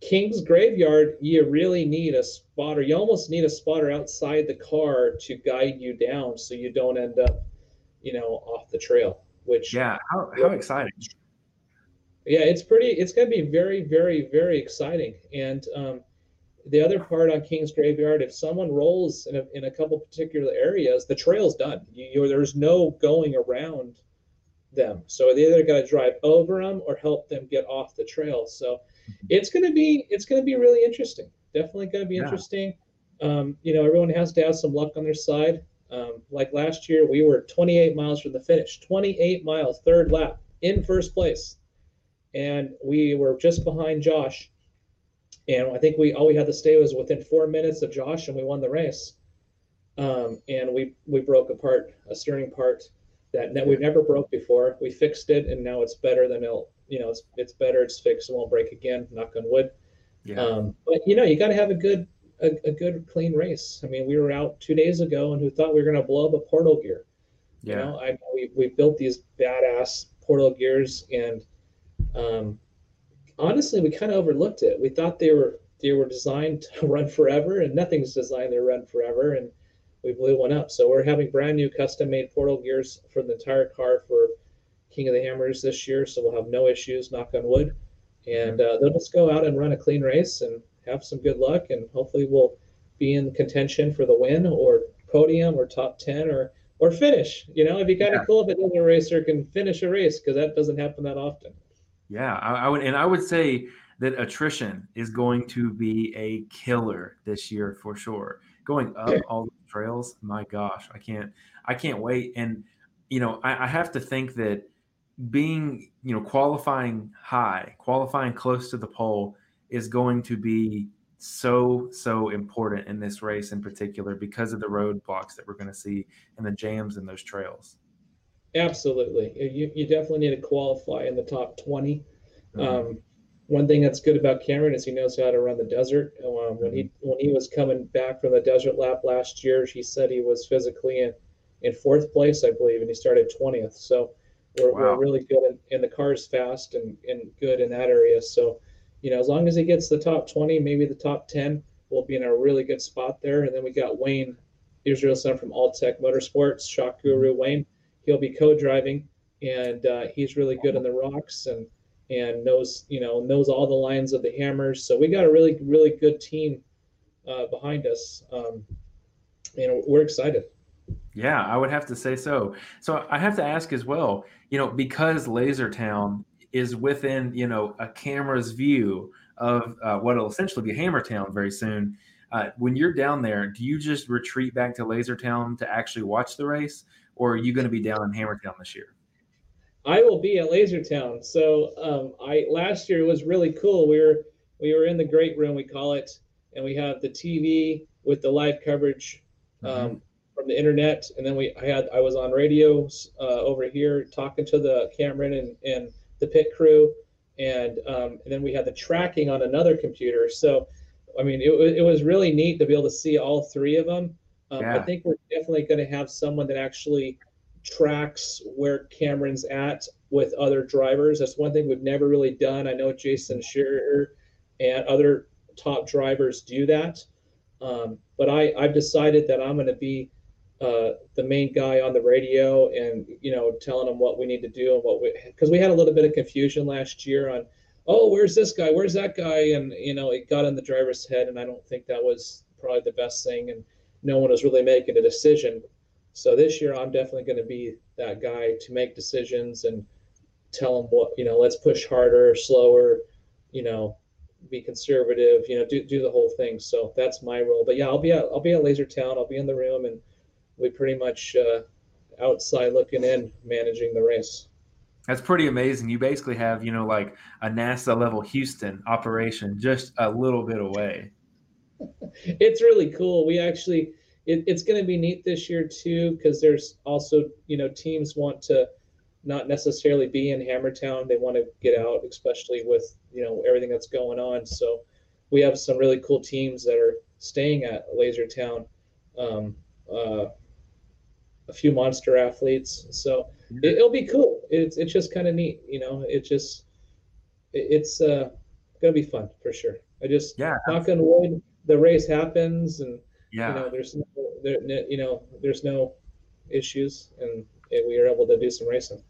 King's Graveyard, you really need a spotter. You almost need a spotter outside the car to guide you down so you don't end up, you know, off the trail. Which,
Yeah. How, how exciting.
yeah, it's pretty, it's going to be very, very, very exciting. And um, the other part on King's Graveyard, if someone rolls in a, in a couple particular areas, the trail's done. You, you, there's no going around them. So they either got to drive over them or help them get off the trail. So it's going to be it's going to be really interesting. Definitely going to be
Yeah.
interesting. Um, you know, everyone has to have some luck on their side. Um, like last year, we were 28 miles from the finish, 28 miles, third lap, in first place, and we were just behind Josh. And I think we all we had to stay was within four minutes of Josh, and we won the race. Um, and we we broke apart a steering part that ne- we've never broke before. We fixed it, and now it's better than it'll. You know, it's it's better. It's fixed. It won't break again. Knock on wood.
Yeah.
Um, but you know, you got to have a good a, a good clean race. I mean, we were out two days ago, and who thought we were going to blow up a portal gear? You know, I we, we built these badass portal gears, and um, honestly, we kind of overlooked it. We thought they were they were designed to run forever, and nothing's designed to run forever, and we blew one up. So we're having brand new custom made portal gears for the entire car for King of the Hammers this year, so we'll have no issues. Knock on wood, and uh, they'll just go out and run a clean race and have some good luck, and hopefully we'll be in contention for the win or podium or top ten or or finish. You know, it'd be kind of
Yeah.
cool if another racer can finish a race because that doesn't happen that often.
Yeah, I, I would, and I would say that attrition is going to be a killer this year for sure. Going up all the trails, my gosh, I can't, I can't wait. And you know, I, I have to think that being, you know, qualifying high, qualifying close to the pole is going to be so so important in this race in particular because of the roadblocks that we're going to see and the jams in those trails.
Absolutely, you you definitely need to qualify in the top 20
Mhm.
Um, one thing that's good about Cameron is he knows how to run the desert. Um, when he when he was coming back from the desert lap last year, he said he was physically in, in fourth place, I believe, and he started twentieth. So we're,
Wow.
we're really good, and, and the car's fast and, and good in that area. So you know, as long as he gets the top twenty, maybe the top ten, we'll be in a really good spot there. And then we got Wayne Israelsen from Alltech Motorsports, Shock Guru Wayne. He'll be co-driving, and uh, he's really good on the rocks and and knows you know knows all the lines of the hammers. So we got a really really good team uh, behind us. Um, you know, we're excited.
Yeah, I would have to say so. So I have to ask as well, you know, because Lasertown is within, you know, a camera's view of uh, what will essentially be Hammertown very soon. Uh, when you're down there, do you just retreat back to Lasertown to actually watch the race, or are you going to be down in Hammertown this year?
I will be at Lasertown. So um, I last year was really cool. We were we were in the great room we call it, and we have the TV with the live coverage um, from the internet, and then we I had I was on radio uh, over here talking to the Cameron and and the pit crew, and um, and then we had the tracking on another computer. So I mean it, it was really neat to be able to see all three of them. Um, I think we're definitely going to have someone that actually tracks where Cameron's at with other drivers. That's one thing we've never really done. I know Jason Scherer and other top drivers do that. Um, but I, I've decided that I'm going to be uh, the main guy on the radio and, you know, telling them what we need to do and what we, because we had a little bit of confusion last year on, oh, where's this guy? Where's that guy? And, you know, it got in the driver's head. And I don't think that was probably the best thing. And no one was really making a decision. So this year, I'm definitely going to be that guy to make decisions and tell them what you know. Let's push harder, slower, you know, be conservative, you know, do do the whole thing. So that's my role. But yeah, I'll be at I'll be at Laser Town. I'll be in the room, and we pretty much uh, outside looking in, managing the race.
That's pretty amazing. You basically have, you know, like a NASA level Houston operation just a little bit away.
it's really cool. We actually, it, it's going to be neat this year too, because there's also, you know, teams want to not necessarily be in Hammertown. They want to get out, especially with, you know, everything that's going on. So we have some really cool teams that are staying at Laser Town. Um, uh, a few monster athletes, so it, will be cool. It's it's just kind of neat, you know. It just it, it's uh, gonna be fun for sure. I just
yeah,
knock on wood, the race happens, and
yeah,
you know, there's no, there, you know, there's no issues, and we are able to do some racing.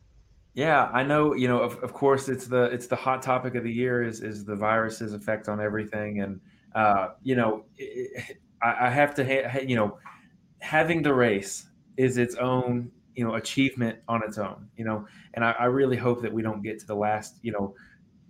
Yeah, I know. You know, of, of course, it's the it's the hot topic of the year is is the virus's effect on everything, and uh, you know, it, I, I, have to, ha- you know, having the race is its own you know achievement on its own. You know, and I, I really hope that we don't get to the last you know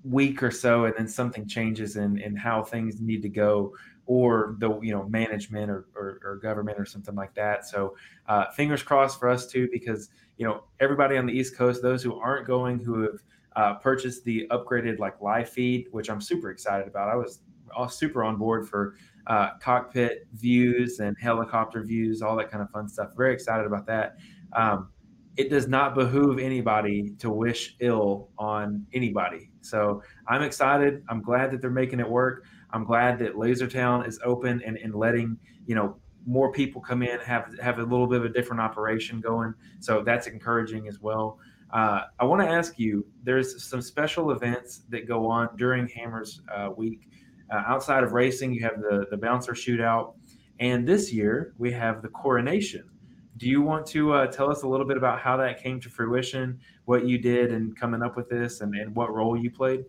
week or so, and then something changes in in how things need to go or the you know management or, or, or government or something like that. So uh, fingers crossed for us too, because you know everybody on the East Coast, those who aren't going, who have uh, purchased the upgraded like live feed, which I'm super excited about. I was all super on board for uh, cockpit views and helicopter views, all that kind of fun stuff. Very excited about that. Um, it does not behoove anybody to wish ill on anybody. So I'm excited. I'm glad that they're making it work. I'm glad that Lasertown is open and, and letting you know more people come in, have have a little bit of a different operation going. So that's encouraging as well. Uh, I want to ask you: there's some special events that go on during Hammers uh, Week. Uh, outside of racing, you have the the bouncer shootout, and this year we have the coronation. Do you want to uh, tell us a little bit about how that came to fruition, what you did in coming up with this, and, and what role you played?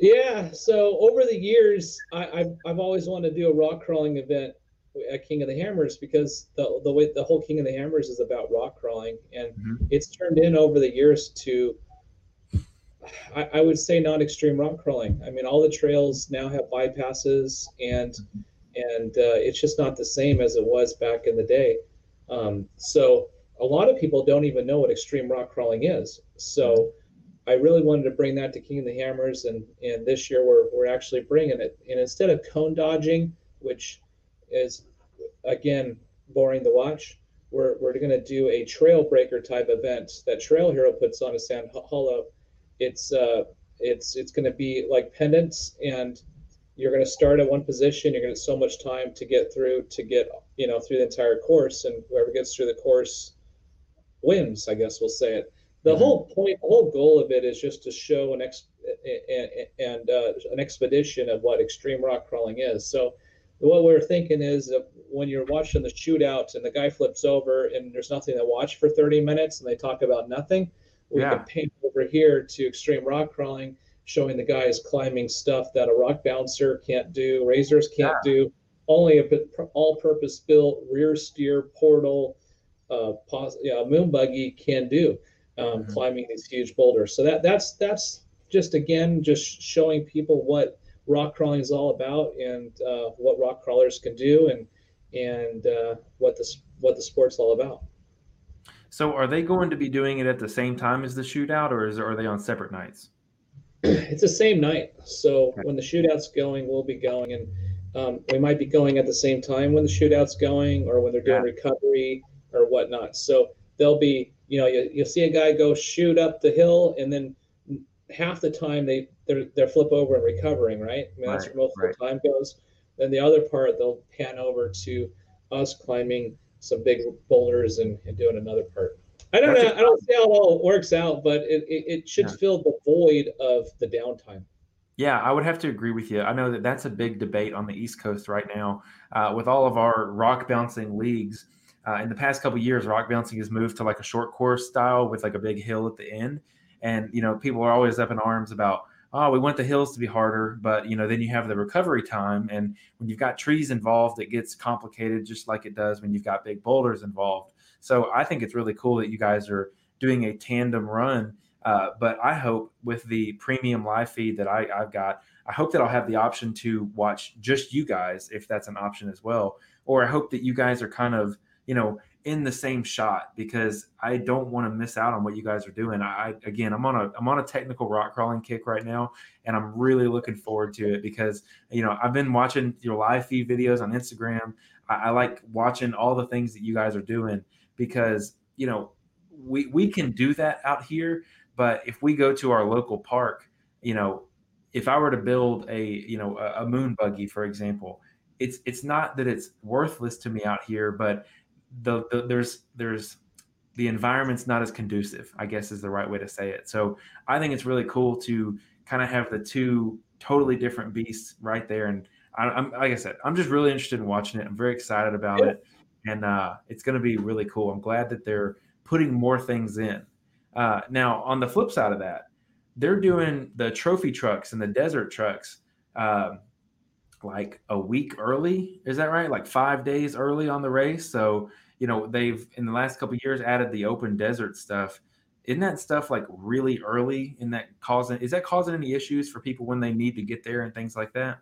Yeah, so over the years, I, have I've always wanted to do a rock crawling event at King of the Hammers because the the way the whole King of the Hammers is about rock crawling, and mm-hmm. it's turned in over the years to, I, I, would say, non-extreme rock crawling. I mean, all the trails now have bypasses, and and uh, it's just not the same as it was back in the day. Um, so a lot of people don't even know what extreme rock crawling is. So I really wanted to bring that to King of the Hammers, and and this year we're we're actually bringing it. And instead of cone dodging, which is again boring to watch, we're we're going to do a trail breaker type event that Trail Hero puts on a Sand Hollow. It's uh it's it's going to be like pendants, and you're going to start at one position. You're going to so much time to get through to get you know through the entire course, and whoever gets through the course wins. I guess we'll say it the mm-hmm. whole point, the whole goal of it is just to show an ex and uh, an expedition of what extreme rock crawling is. So what we're thinking is when you're watching the shootout and the guy flips over and there's nothing to watch for 30 minutes and they talk about nothing, we yeah. can paint over here to extreme rock crawling, showing the guys climbing stuff that a rock bouncer can't do, razors can't yeah. do. Only a all-purpose built rear steer portal uh, pos- yeah, moon buggy can do um, mm-hmm. climbing these huge boulders. So that that's that's just again just showing people what rock crawling is all about and uh, what rock crawlers can do and and uh, what this what the sport's all about.
So are they going to be doing it at the same time as the shootout, or is are they on separate nights?
it's the same night. So okay. when the shootout's going, we'll be going, and um, we might be going at the same time when the shootout's going, or when they're doing yeah. recovery or whatnot. So they'll be you know, you, you'll see a guy go shoot up the hill, and then half the time they they're, they're flip over and recovering, right? I mean, that's where most right. of the time goes. Then the other part, they'll pan over to us climbing some big boulders and, and doing another part. I don't know. I don't see how it all works out, but it, it, it should yeah. fill the void of the downtime.
Yeah, I would have to agree with you. I know that that's a big debate on the East Coast right now uh, with all of our rock bouncing leagues. Uh, in the past couple years, rock bouncing has moved to like a short course style with like a big hill at the end. And you know, people are always up in arms about, oh, we want the hills to be harder, but you know, then you have the recovery time, and when you've got trees involved, it gets complicated, just like it does when you've got big boulders involved. So I think it's really cool that you guys are doing a tandem run. Uh, but I hope with the premium live feed that I, I've got, I hope that I'll have the option to watch just you guys if that's an option as well. Or I hope that you guys are kind of you know, in the same shot because I don't want to miss out on what you guys are doing. I again, I'm on a I'm on a technical rock crawling kick right now, and I'm really looking forward to it because you know I've been watching your live feed videos on Instagram. I, I like watching all the things that you guys are doing because you know we we can do that out here, but if we go to our local park, you know if I were to build a you know a, a moon buggy, for example, it's it's not that it's worthless to me out here, but the, the there's there's the environment's not as conducive. I guess is the right way to say it. So I think it's really cool to kind of have the two totally different beasts right there. And I, am like I said, I'm just really interested in watching it. I'm very excited about yeah. it, and uh, it's going to be really cool. I'm glad that they're putting more things in. Uh, now, on the flip side of that, they're doing the trophy trucks and the desert trucks uh, like a week early. Is that right? Like five days early on the race. So you know they've in the last couple years added the open desert stuff. Isn't that stuff like really early? In that causing is that causing any issues for people when they need to get there and things like that?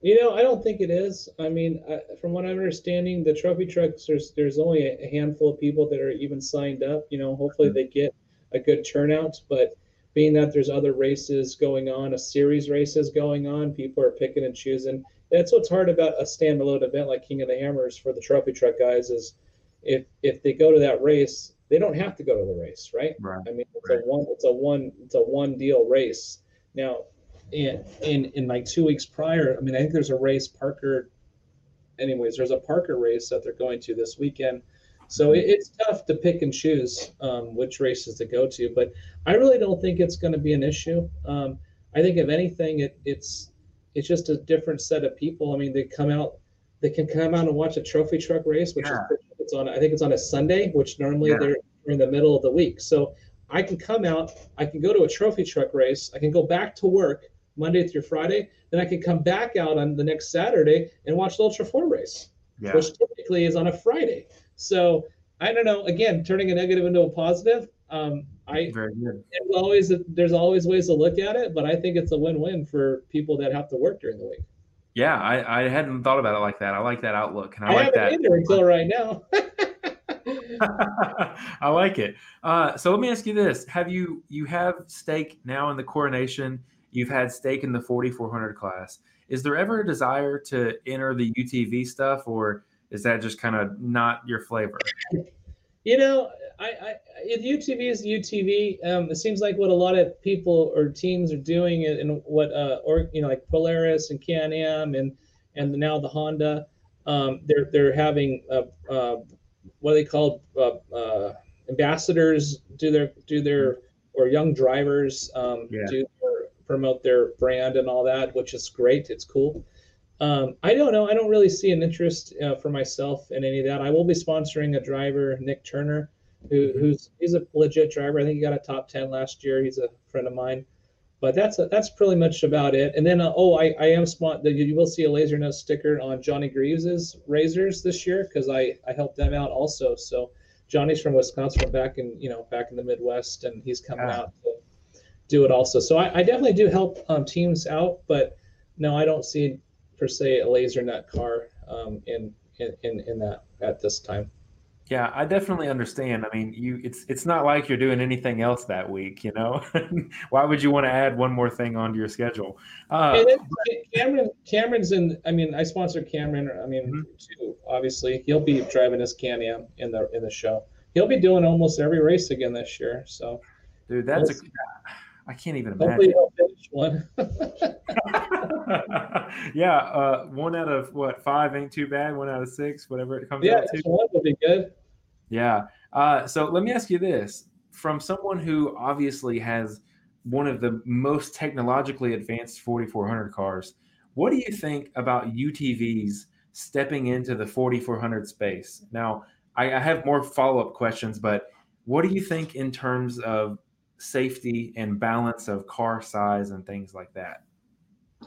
You know, I don't think it is. I mean, I, from what I'm understanding, the trophy trucks there's there's only a handful of people that are even signed up. You know, hopefully mm-hmm. they get a good turnout, but being that there's other races going on, a series races going on, people are picking and choosing. That's what's hard about a standalone event like King of the Hammers for the trophy truck guys is if if they go to that race, they don't have to go to the race, right?
Right.
I mean, it's
right.
a one, it's a one, it's a one deal race. Now, in in in like two weeks prior, I mean, I think there's a race Parker. Anyways, there's a Parker race that they're going to this weekend so it, it's tough to pick and choose um, which races to go to, but I really don't think it's going to be an issue. Um, I think if anything, it, it's it's just a different set of people. I mean, they come out, they can come out and watch a trophy truck race, which yeah. is it's on. I think it's on a Sunday, which normally yeah. they're in the middle of the week. So I can come out, I can go to a trophy truck race, I can go back to work Monday through Friday, then I can come back out on the next Saturday and watch the Ultra Four race, yeah. which typically is on a Friday. So I don't know. Again, turning a negative into a positive. Um, I very good. There's always there's always ways to look at it, but I think it's a win-win for people that have to work during the week.
Yeah, I, I hadn't thought about it like that. I like that outlook, and I, I like that
until right now.
I like it. Uh, so let me ask you this: Have you you have stake now in the coronation? You've had stake in the 4400 class. Is there ever a desire to enter the UTV stuff, or is that just kind of not your flavor?
You know, I, I UTV is UTV, um, it seems like what a lot of people or teams are doing, and what uh, or you know, like Polaris and Can-Am and and now the Honda, um, they're they're having uh, uh, what they call uh, uh, ambassadors do their do their or young drivers um, yeah. do their, promote their brand and all that, which is great. It's cool. Um, I don't know. I don't really see an interest uh, for myself in any of that. I will be sponsoring a driver, Nick Turner, who, mm-hmm. who's he's a legit driver. I think he got a top ten last year. He's a friend of mine. But that's a, that's pretty much about it. And then uh, oh, I, I am spot. You will see a laser nose sticker on Johnny Greaves's razors this year because I I helped them out also. So Johnny's from Wisconsin, from back in you know back in the Midwest, and he's coming ah. out to do it also. So I, I definitely do help um, teams out, but no, I don't see per se a laser nut car um, in, in in that at this time.
Yeah, I definitely understand. I mean, you it's it's not like you're doing anything else that week, you know. Why would you want to add one more thing onto your schedule?
Uh, Cameron Cameron's in. I mean, I sponsor Cameron. I mean, mm-hmm. too. Obviously, he'll be driving his Can-Am in the in the show. He'll be doing almost every race again this year. So,
dude, that's a. I can't even imagine. Hopefully, one. yeah, uh, one out of what five ain't too bad. One out of six, whatever it comes
yeah,
out to.
one would be good.
Yeah. Uh, so let me ask you this: from someone who obviously has one of the most technologically advanced 4400 cars, what do you think about UTVs stepping into the 4400 space? Now, I, I have more follow up questions, but what do you think in terms of safety and balance of car size and things like that?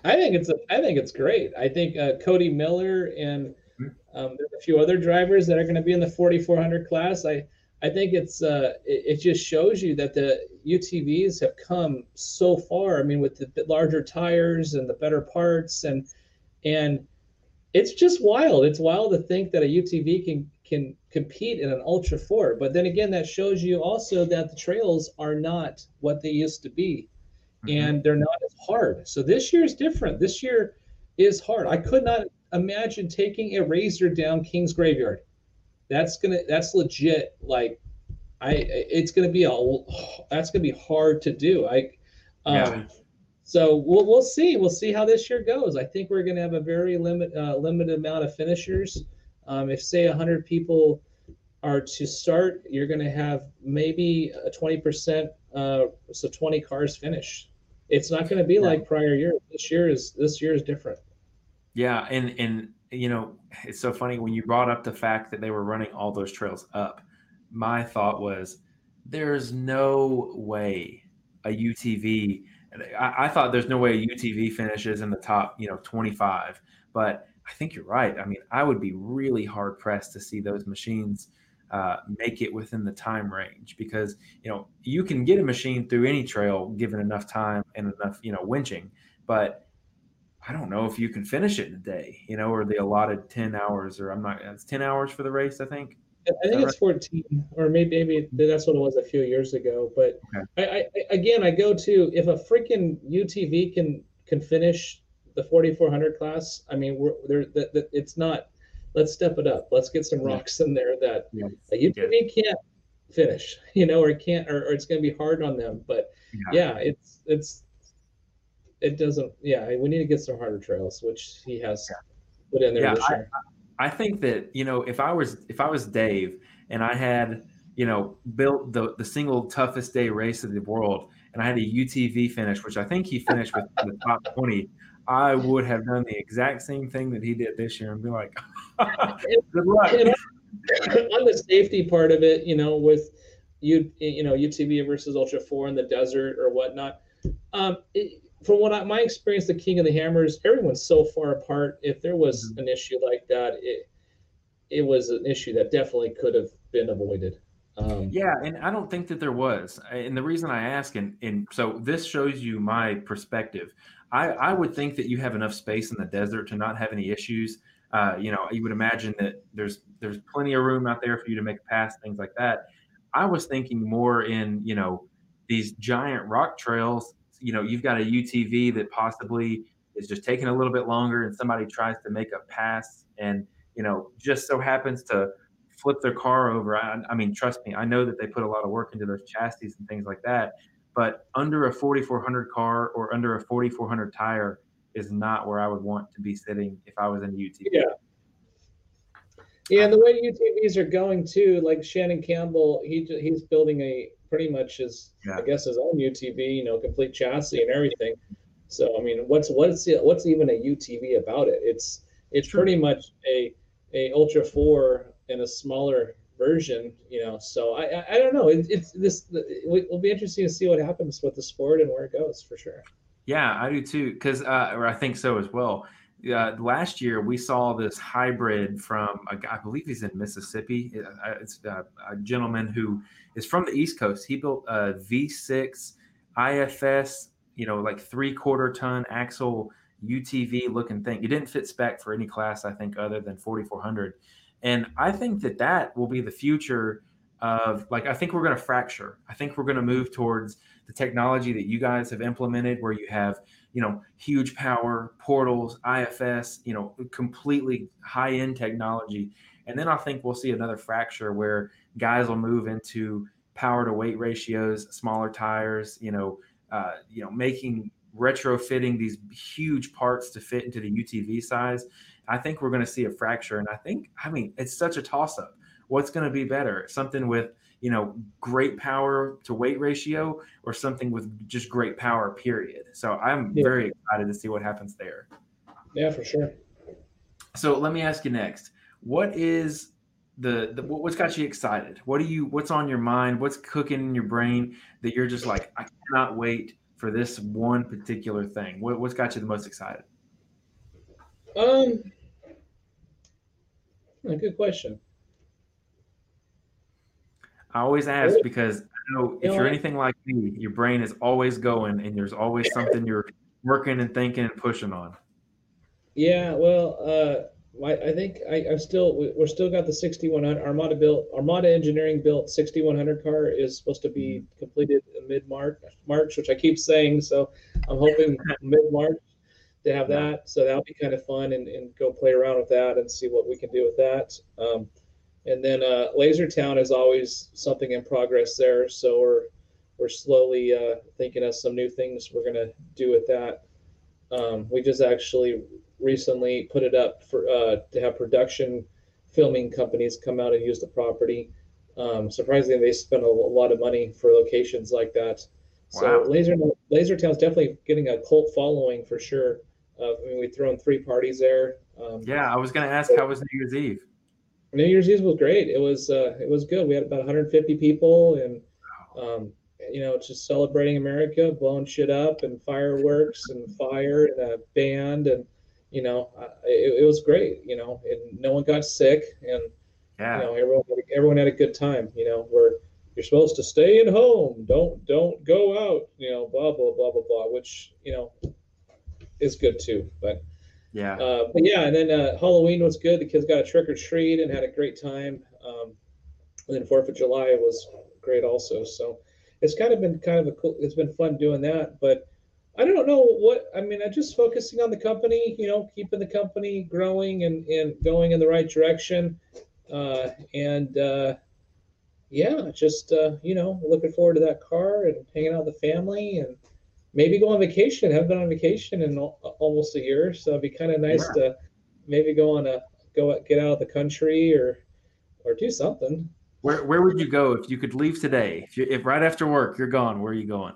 I think it's a, I think it's great. I think uh, Cody Miller and hmm. um, there's a few other drivers that are going to be in the 4400 class. I I think it's uh, it, it, just shows you that the UTVs have come so far. I mean, with the larger tires and the better parts, and and it's just wild. It's wild to think that a UTV can can compete in an Ultra Four. But then again, that shows you also that the trails are not what they used to be mm-hmm. and they're not as hard. So this year is different. This year is hard. I could not imagine taking a razor down King's Graveyard. That's gonna that's legit. Like I it's gonna be a that's gonna be hard to do. I um, yeah. so we'll we'll see. We'll see how this year goes. I think we're going to have a very limit uh, limited amount of finishers. Um, if say 100 people are to start, you're going to have maybe a 20%, uh, so 20 cars finish. It's not going to be like prior years. This year is this year is different.
Yeah, and and you know it's so funny when you brought up the fact that they were running all those trails up. My thought was, there's no way a UTV. I, I thought there's no way a UTV finishes in the top, you know, 25. But I think you're right. I mean, I would be really hard pressed to see those machines uh, make it within the time range because you know you can get a machine through any trail given enough time and enough you know winching, but I don't know if you can finish it in a day, you know, or the allotted ten hours, or I'm not. It's ten hours for the race, I think.
I think it's 14, or maybe maybe that's what it was a few years ago. But okay. I, I, again, I go to if a freaking UTV can can finish the 4400 class. I mean, we're there. That, that it's not let's step it up. Let's get some rocks in there that yes. a UTV can't finish, you know, or can't, or, or it's going to be hard on them. But yeah. yeah, it's it's it doesn't. Yeah, we need to get some harder trails, which he has yeah. put in there yeah, this.
I, I think that you know if I was if I was Dave and I had you know built the the single toughest day race of the world and I had a UTV finish, which I think he finished with the top twenty. I would have done the exact same thing that he did this year and be like, good luck.
on the safety part of it, you know, with you, you know, UTV versus Ultra Four in the desert or whatnot. Um, it, from what I, my experience, the King of the Hammers, everyone's so far apart. If there was mm-hmm. an issue like that, it it was an issue that definitely could have been avoided.
Um, yeah, and I don't think that there was. And the reason I ask, and, and so this shows you my perspective. I, I would think that you have enough space in the desert to not have any issues. Uh, you know, you would imagine that there's there's plenty of room out there for you to make a pass, things like that. I was thinking more in you know these giant rock trails. You know, you've got a UTV that possibly is just taking a little bit longer, and somebody tries to make a pass, and you know, just so happens to flip their car over. I, I mean, trust me, I know that they put a lot of work into those chassis and things like that. But under a 4400 car or under a 4400 tire is not where I would want to be sitting if I was in a UTV.
Yeah. Yeah, and the way UTVs are going too, like Shannon Campbell, he he's building a pretty much his, yeah. I guess, his own UTV, you know, complete chassis and everything. So I mean, what's what's what's even a UTV about it? It's it's pretty much a a Ultra Four in a smaller version, you know. So I I, I don't know. It, it's this. It will be interesting to see what happens with the sport and where it goes for sure.
Yeah, I do too. Because uh, or I think so as well. Uh, last year we saw this hybrid from a guy, I believe he's in Mississippi. Uh, it's uh, a gentleman who is from the East Coast. He built a V6 IFS, you know, like three quarter ton axle UTV looking thing. It didn't fit spec for any class, I think, other than 4400. And I think that that will be the future of like, I think we're going to fracture. I think we're going to move towards the technology that you guys have implemented where you have, you know, huge power, portals, IFS, you know, completely high end technology. And then I think we'll see another fracture where guys will move into power to weight ratios, smaller tires, you know, uh, you know, making retrofitting these huge parts to fit into the UTV size I think we're going to see a fracture. And I think, I mean, it's such a toss up. What's going to be better? Something with, you know, great power to weight ratio or something with just great power, period. So I'm yeah. very excited to see what happens there.
Yeah, for sure.
So let me ask you next. What is the, the what's got you excited? What do you what's on your mind? What's cooking in your brain that you're just like, I cannot wait for this one particular thing? What, what's got you the most excited?
Um, a good question.
I always ask because I know if you're anything like me, your brain is always going and there's always something you're working and thinking and pushing on.
Yeah, well, uh, I, I think I, I'm still we're still got the 6100 Armada built Armada Engineering built 6100 car is supposed to be completed mid March March, which I keep saying. So I'm hoping mid March to have that. So that'll be kind of fun and, and go play around with that and see what we can do with that. Um, and then uh, Laser Town is always something in progress there. So we're we're slowly uh, thinking of some new things we're going to do with that. Um, we just actually recently put it up for uh, to have production filming companies come out and use the property. Um, surprisingly, they spend a, lot of money for locations like that. So wow. Laser Laser Town's definitely getting a cult following for sure. Uh, I mean, we've thrown three parties there.
Um, yeah, I was going to ask how was New Year's Eve.
New Year's Eve was great. It was uh, it was good. We had about 150 people, and um, you know, just celebrating America, blowing shit up, and fireworks, and fire, and a band, and you know, it, it was great. You know, and no one got sick, and yeah. you know, everyone had a, everyone had a good time. You know, where you're supposed to stay at home, don't don't go out. You know, blah blah blah blah blah, which you know is good too, but.
Yeah.
Uh, but yeah, and then uh, Halloween was good. The kids got a trick or treat and had a great time. Um, and then Fourth of July was great also. So it's kind of been kind of a cool. It's been fun doing that, but I don't know what I mean. I'm just focusing on the company, you know, keeping the company growing and and going in the right direction, uh, and uh, yeah, just uh, you know, looking forward to that car and hanging out with the family and maybe go on vacation. I haven't been on vacation in almost a year, so it'd be kind of nice yeah. to maybe go on a go get out of the country or or do something.
Where where would you go if you could leave today? If you if right after work you're gone, where are you going?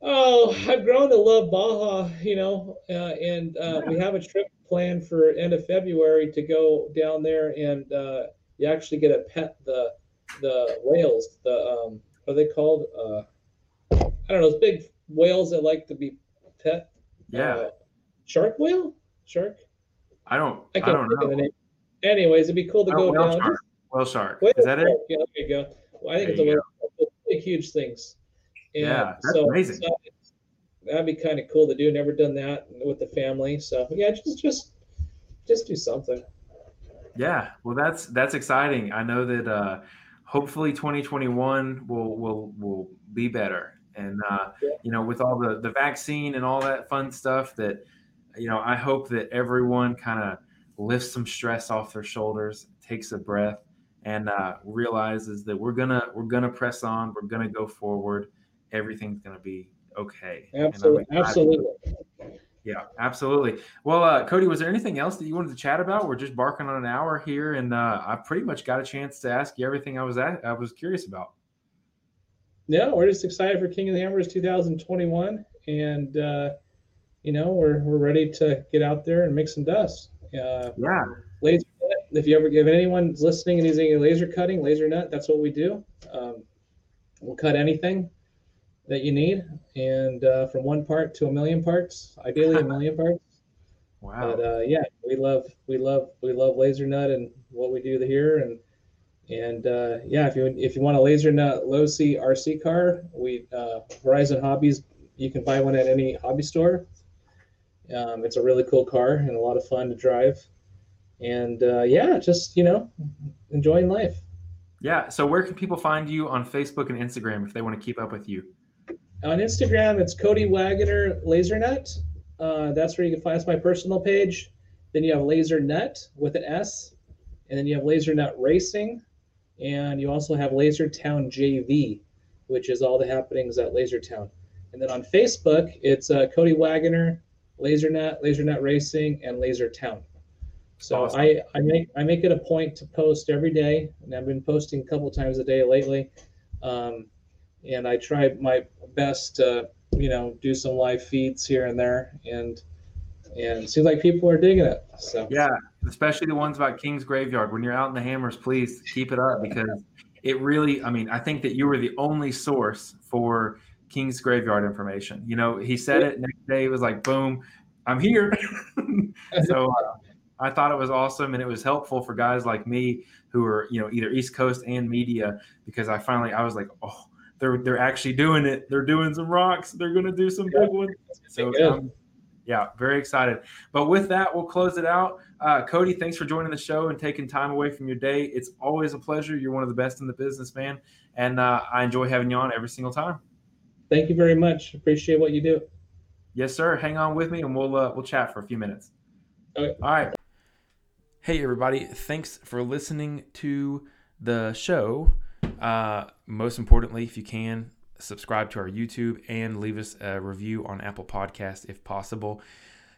Oh, I've grown to love Baja, you know, uh, and uh, yeah. we have a trip planned for end of February to go down there, and uh, you actually get to pet the the whales. The um, are they called? I don't know. Those big whales that like to be pet.
Yeah. Uh,
shark whale? Shark?
I don't. I, can't I don't know.
Anyways, it'd be cool to go down.
Shark. Whale shark. Whale Is that
shark. it? Yeah, there you go. Well, I think there it's a whale. Big, huge things.
And yeah, that's so, amazing. So
that'd be kind of cool to do. Never done that with the family. So yeah, just just just do something.
Yeah, well, that's that's exciting. I know that uh, hopefully 2021 will will will be better. And uh, yeah. you know, with all the the vaccine and all that fun stuff, that you know, I hope that everyone kind of lifts some stress off their shoulders, takes a breath, and uh, realizes that we're gonna we're gonna press on, we're gonna go forward. Everything's gonna be okay.
Absolutely, absolutely.
Yeah, absolutely. Well, uh, Cody, was there anything else that you wanted to chat about? We're just barking on an hour here, and uh, I pretty much got a chance to ask you everything I was at, I was curious about.
Yeah, we're just excited for King of the Hammers 2021, and uh, you know we're we're ready to get out there and make some dust.
Uh, yeah.
Laser if you ever, if anyone's listening and using laser cutting, laser nut, that's what we do. Um, we'll cut anything that you need, and uh, from one part to a million parts, ideally a million parts.
Wow.
But uh, yeah, we love we love we love laser nut and what we do here, and and uh, yeah, if you if you want a laser nut Losi RC car, we uh, Horizon Hobbies, you can buy one at any hobby store. Um, it's a really cool car and a lot of fun to drive and uh, yeah, just you know, enjoying life.
Yeah. So where can people find you on Facebook and Instagram if they want to keep up with you?
On Instagram, it's Cody Waggoner LaserNut. Uh, that's where you can find. That's my personal page. Then you have Laser Nut with an S, and then you have Laser Nut Racing, and you also have Laser Town JV, which is all the happenings at Laser Town. And then on Facebook, it's uh, Cody Waggoner, Laser Nut, Laser Nut Racing, and Laser Town. So awesome. I, I make I make it a point to post every day, and I've been posting a couple times a day lately. Um, and I try my best to you know do some live feeds here and there, and and it seems like people are digging it. So
yeah, especially the ones about King's Graveyard. When you're out in the hammers, please keep it up because it really. I mean, I think that you were the only source for King's Graveyard information. You know, he said it next day. It was like, boom, I'm here. so. Uh, I thought it was awesome and it was helpful for guys like me who are, you know, either East Coast and media because I finally I was like, oh, they're they're actually doing it. They're doing some rocks. They're going to do some big ones. So um, yeah, very excited. But with that, we'll close it out. Uh, Cody, thanks for joining the show and taking time away from your day. It's always a pleasure. You're one of the best in the business, man, and uh, I enjoy having you on every single time.
Thank you very much. Appreciate what you do.
Yes, sir. Hang on with me, and we'll uh, we'll chat for a few minutes. Okay. All right. Hey, everybody. Thanks for listening to the show. Uh, most importantly, if you can, subscribe to our YouTube and leave us a review on Apple Podcast if possible.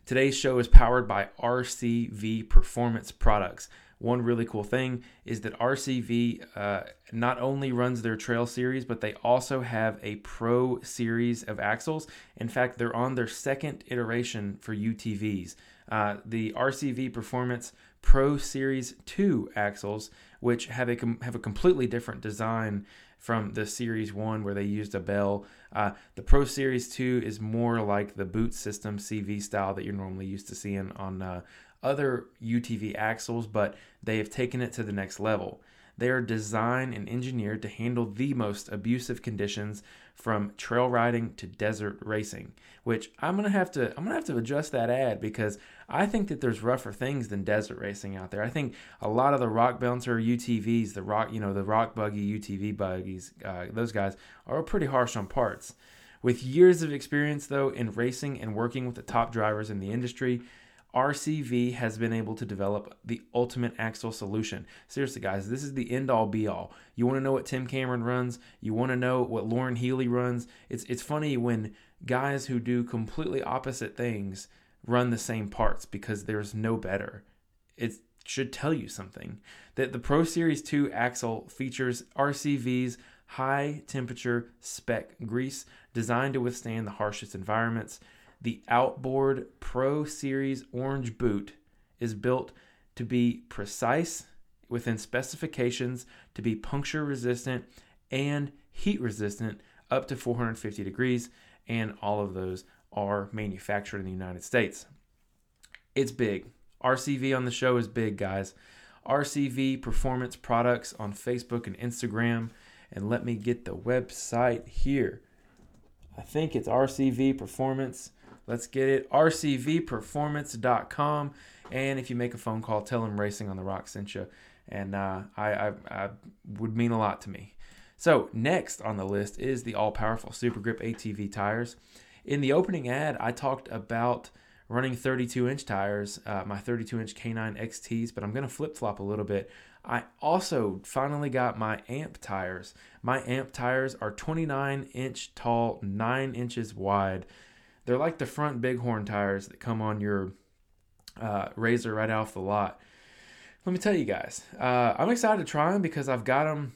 Today's show is powered by RCV Performance Products. One really cool thing is that RCV uh, not only runs their trail series, but they also have a pro series of axles. In fact, they're on their second iteration for UTVs. Uh, the RCV Performance Pro Series 2 axles, which have a, com- have a completely different design from the Series 1 where they used a bell. Uh, the Pro Series 2 is more like the boot system CV style that you're normally used to seeing on uh, other UTV axles, but they have taken it to the next level. They are designed and engineered to handle the most abusive conditions from trail riding to desert racing, which I'm gonna have to I'm gonna have to adjust that ad because I think that there's rougher things than desert racing out there. I think a lot of the rock bouncer UTVs, the rock you know the rock buggy UTV buggies, uh, those guys are pretty harsh on parts. With years of experience though in racing and working with the top drivers in the industry, RCV has been able to develop the ultimate axle solution. Seriously, guys, this is the end all be all. You want to know what Tim Cameron runs? You want to know what Loren Healy runs? It's it's funny when guys who do completely opposite things run the same parts because there's no better. It should tell you something. That the Pro Series 2 axle features RCV's high temperature spec grease designed to withstand the harshest environments. The outboard Pro Series orange boot is built to be precise within specifications to be puncture resistant and heat resistant up to 450 degrees, and all of those are manufactured in the United States. It's big. RCV on the show is big, guys. RCV Performance Products on Facebook and Instagram. And let me get the website here. I think it's RCV Performance. Let's get it. RCVperformance.com. And if you make a phone call, tell them Racing on the Rock sent you. And uh, I, I, I would mean a lot to me. So, next on the list is the all powerful Super Grip ATV tires. In the opening ad, I talked about running 32 inch tires, uh, my 32 inch K9 XTs, but I'm going to flip flop a little bit. I also finally got my amp tires. My amp tires are 29 inch tall, 9 inches wide. They're like the front bighorn tires that come on your uh, RZR right off the lot. Let me tell you guys, uh, I'm excited to try them because I've got them.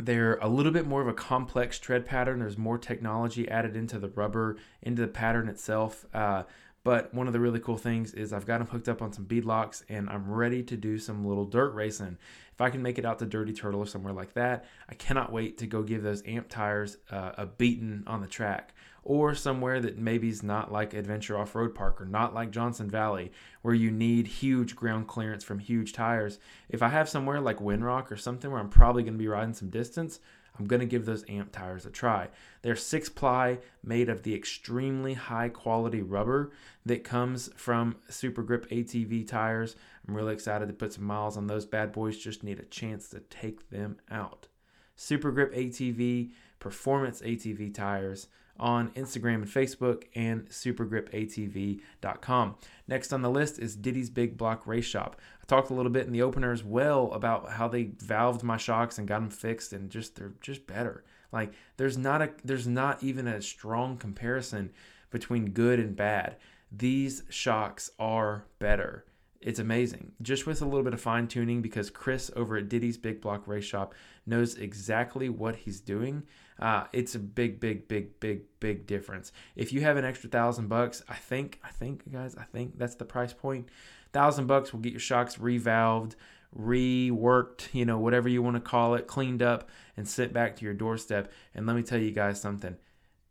They're a little bit more of a complex tread pattern. There's more technology added into the rubber, into the pattern itself. Uh, but one of the really cool things is I've got them hooked up on some bead locks and I'm ready to do some little dirt racing. If I can make it out to Dirty Turtle or somewhere like that, I cannot wait to go give those amp tires uh, a beating on the track or somewhere that maybe is not like Adventure Off Road Park or not like Johnson Valley, where you need huge ground clearance from huge tires. If I have somewhere like Windrock or something where I'm probably going to be riding some distance, I'm going to give those amp tires a try. They're six ply made of the extremely high quality rubber that comes from Super Grip ATV tires. I'm really excited to put some miles on those bad boys, just need a chance to take them out. Super Grip ATV, Performance ATV tires on Instagram and Facebook and supergripatv.com. Next on the list is Diddy's Big Block Race Shop. I talked a little bit in the opener as well about how they valved my shocks and got them fixed and just they're just better. Like there's not a there's not even a strong comparison between good and bad. These shocks are better. It's amazing. Just with a little bit of fine tuning because Chris over at Diddy's Big Block Race Shop knows exactly what he's doing uh, it's a big, big, big, big, big difference. If you have an extra thousand bucks, I think, I think, guys, I think that's the price point. Thousand bucks will get your shocks revalved, reworked, you know, whatever you want to call it, cleaned up, and sent back to your doorstep. And let me tell you guys something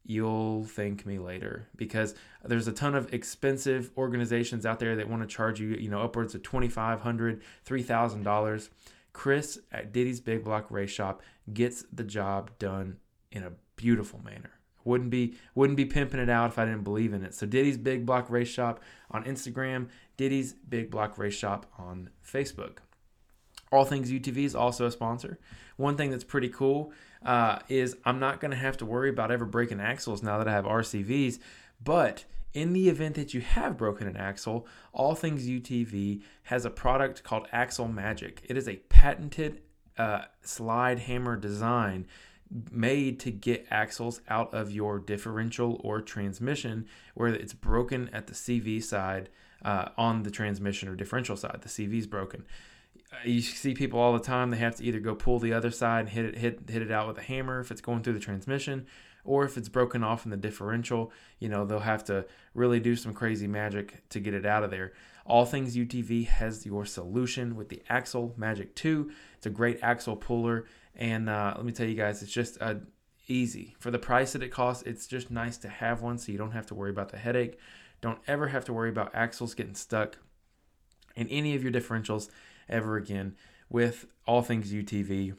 you'll thank me later because there's a ton of expensive organizations out there that want to charge you, you know, upwards of $2,500, $3,000. Chris at Diddy's Big Block Race Shop gets the job done in a beautiful manner. Wouldn't be wouldn't be pimping it out if I didn't believe in it. So Diddy's Big Block Race Shop on Instagram, Diddy's Big Block Race Shop on Facebook. All Things UTV is also a sponsor. One thing that's pretty cool uh, is I'm not going to have to worry about ever breaking axles now that I have RCVs. But in the event that you have broken an axle, All Things UTV has a product called Axle Magic. It is a patented uh, slide hammer design made to get axles out of your differential or transmission where it's broken at the CV side uh, on the transmission or differential side. The CV is broken. Uh, you see people all the time. They have to either go pull the other side and hit it hit hit it out with a hammer if it's going through the transmission, or if it's broken off in the differential. You know they'll have to really do some crazy magic to get it out of there. All Things UTV has your solution with the Axle Magic 2. It's a great axle puller and uh, let me tell you guys, it's just uh, easy. For the price that it costs, it's just nice to have one so you don't have to worry about the headache. Don't ever have to worry about axles getting stuck in any of your differentials ever again with All Things UTV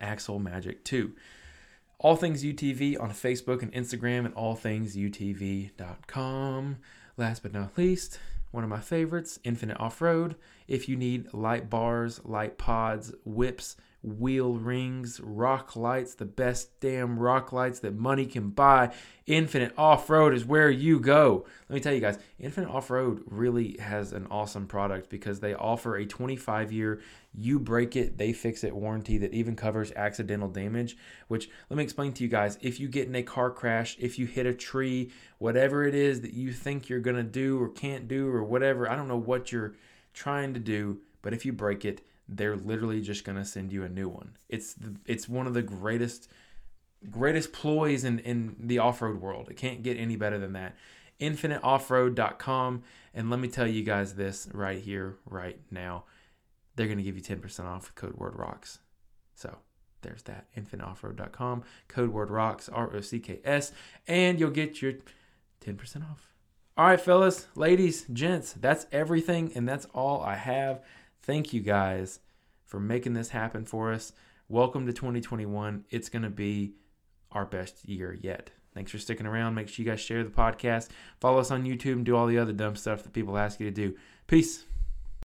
Axle Magic 2. All Things UTV on Facebook and Instagram and allthingsutv.com. Last but not least, one of my favorites, Infinite Off Road. If you need light bars, light pods, whips, wheel rings, rock lights, the best damn rock lights that money can buy. Infinite Off Road is where you go. Let me tell you guys, Infinite Off Road really has an awesome product because they offer a 25 year you break it, they fix it warranty that even covers accidental damage. Which, let me explain to you guys if you get in a car crash, if you hit a tree, whatever it is that you think you're to do or can't do or whatever, I don't know what you're trying to do, but if you break it, they're literally just going to send you a new one. It's the, it's one of the greatest greatest ploys in, in the off-road world. It can't get any better than that. InfiniteOffroad.com. And let me tell you guys this right here, right now. They're going to give you 10% off with code word rocks. So there's that. InfiniteOffroad.com. Code word rocks, R O C K S. And you'll get your 10% off. All right, fellas, ladies, gents, that's everything. And that's all I have. Thank you guys for making this happen for us. Welcome to 2021. It's going to be our best year yet. Thanks for sticking around. Make sure you guys share the podcast, follow us on YouTube, and do all the other dumb stuff that people ask you to do. Peace.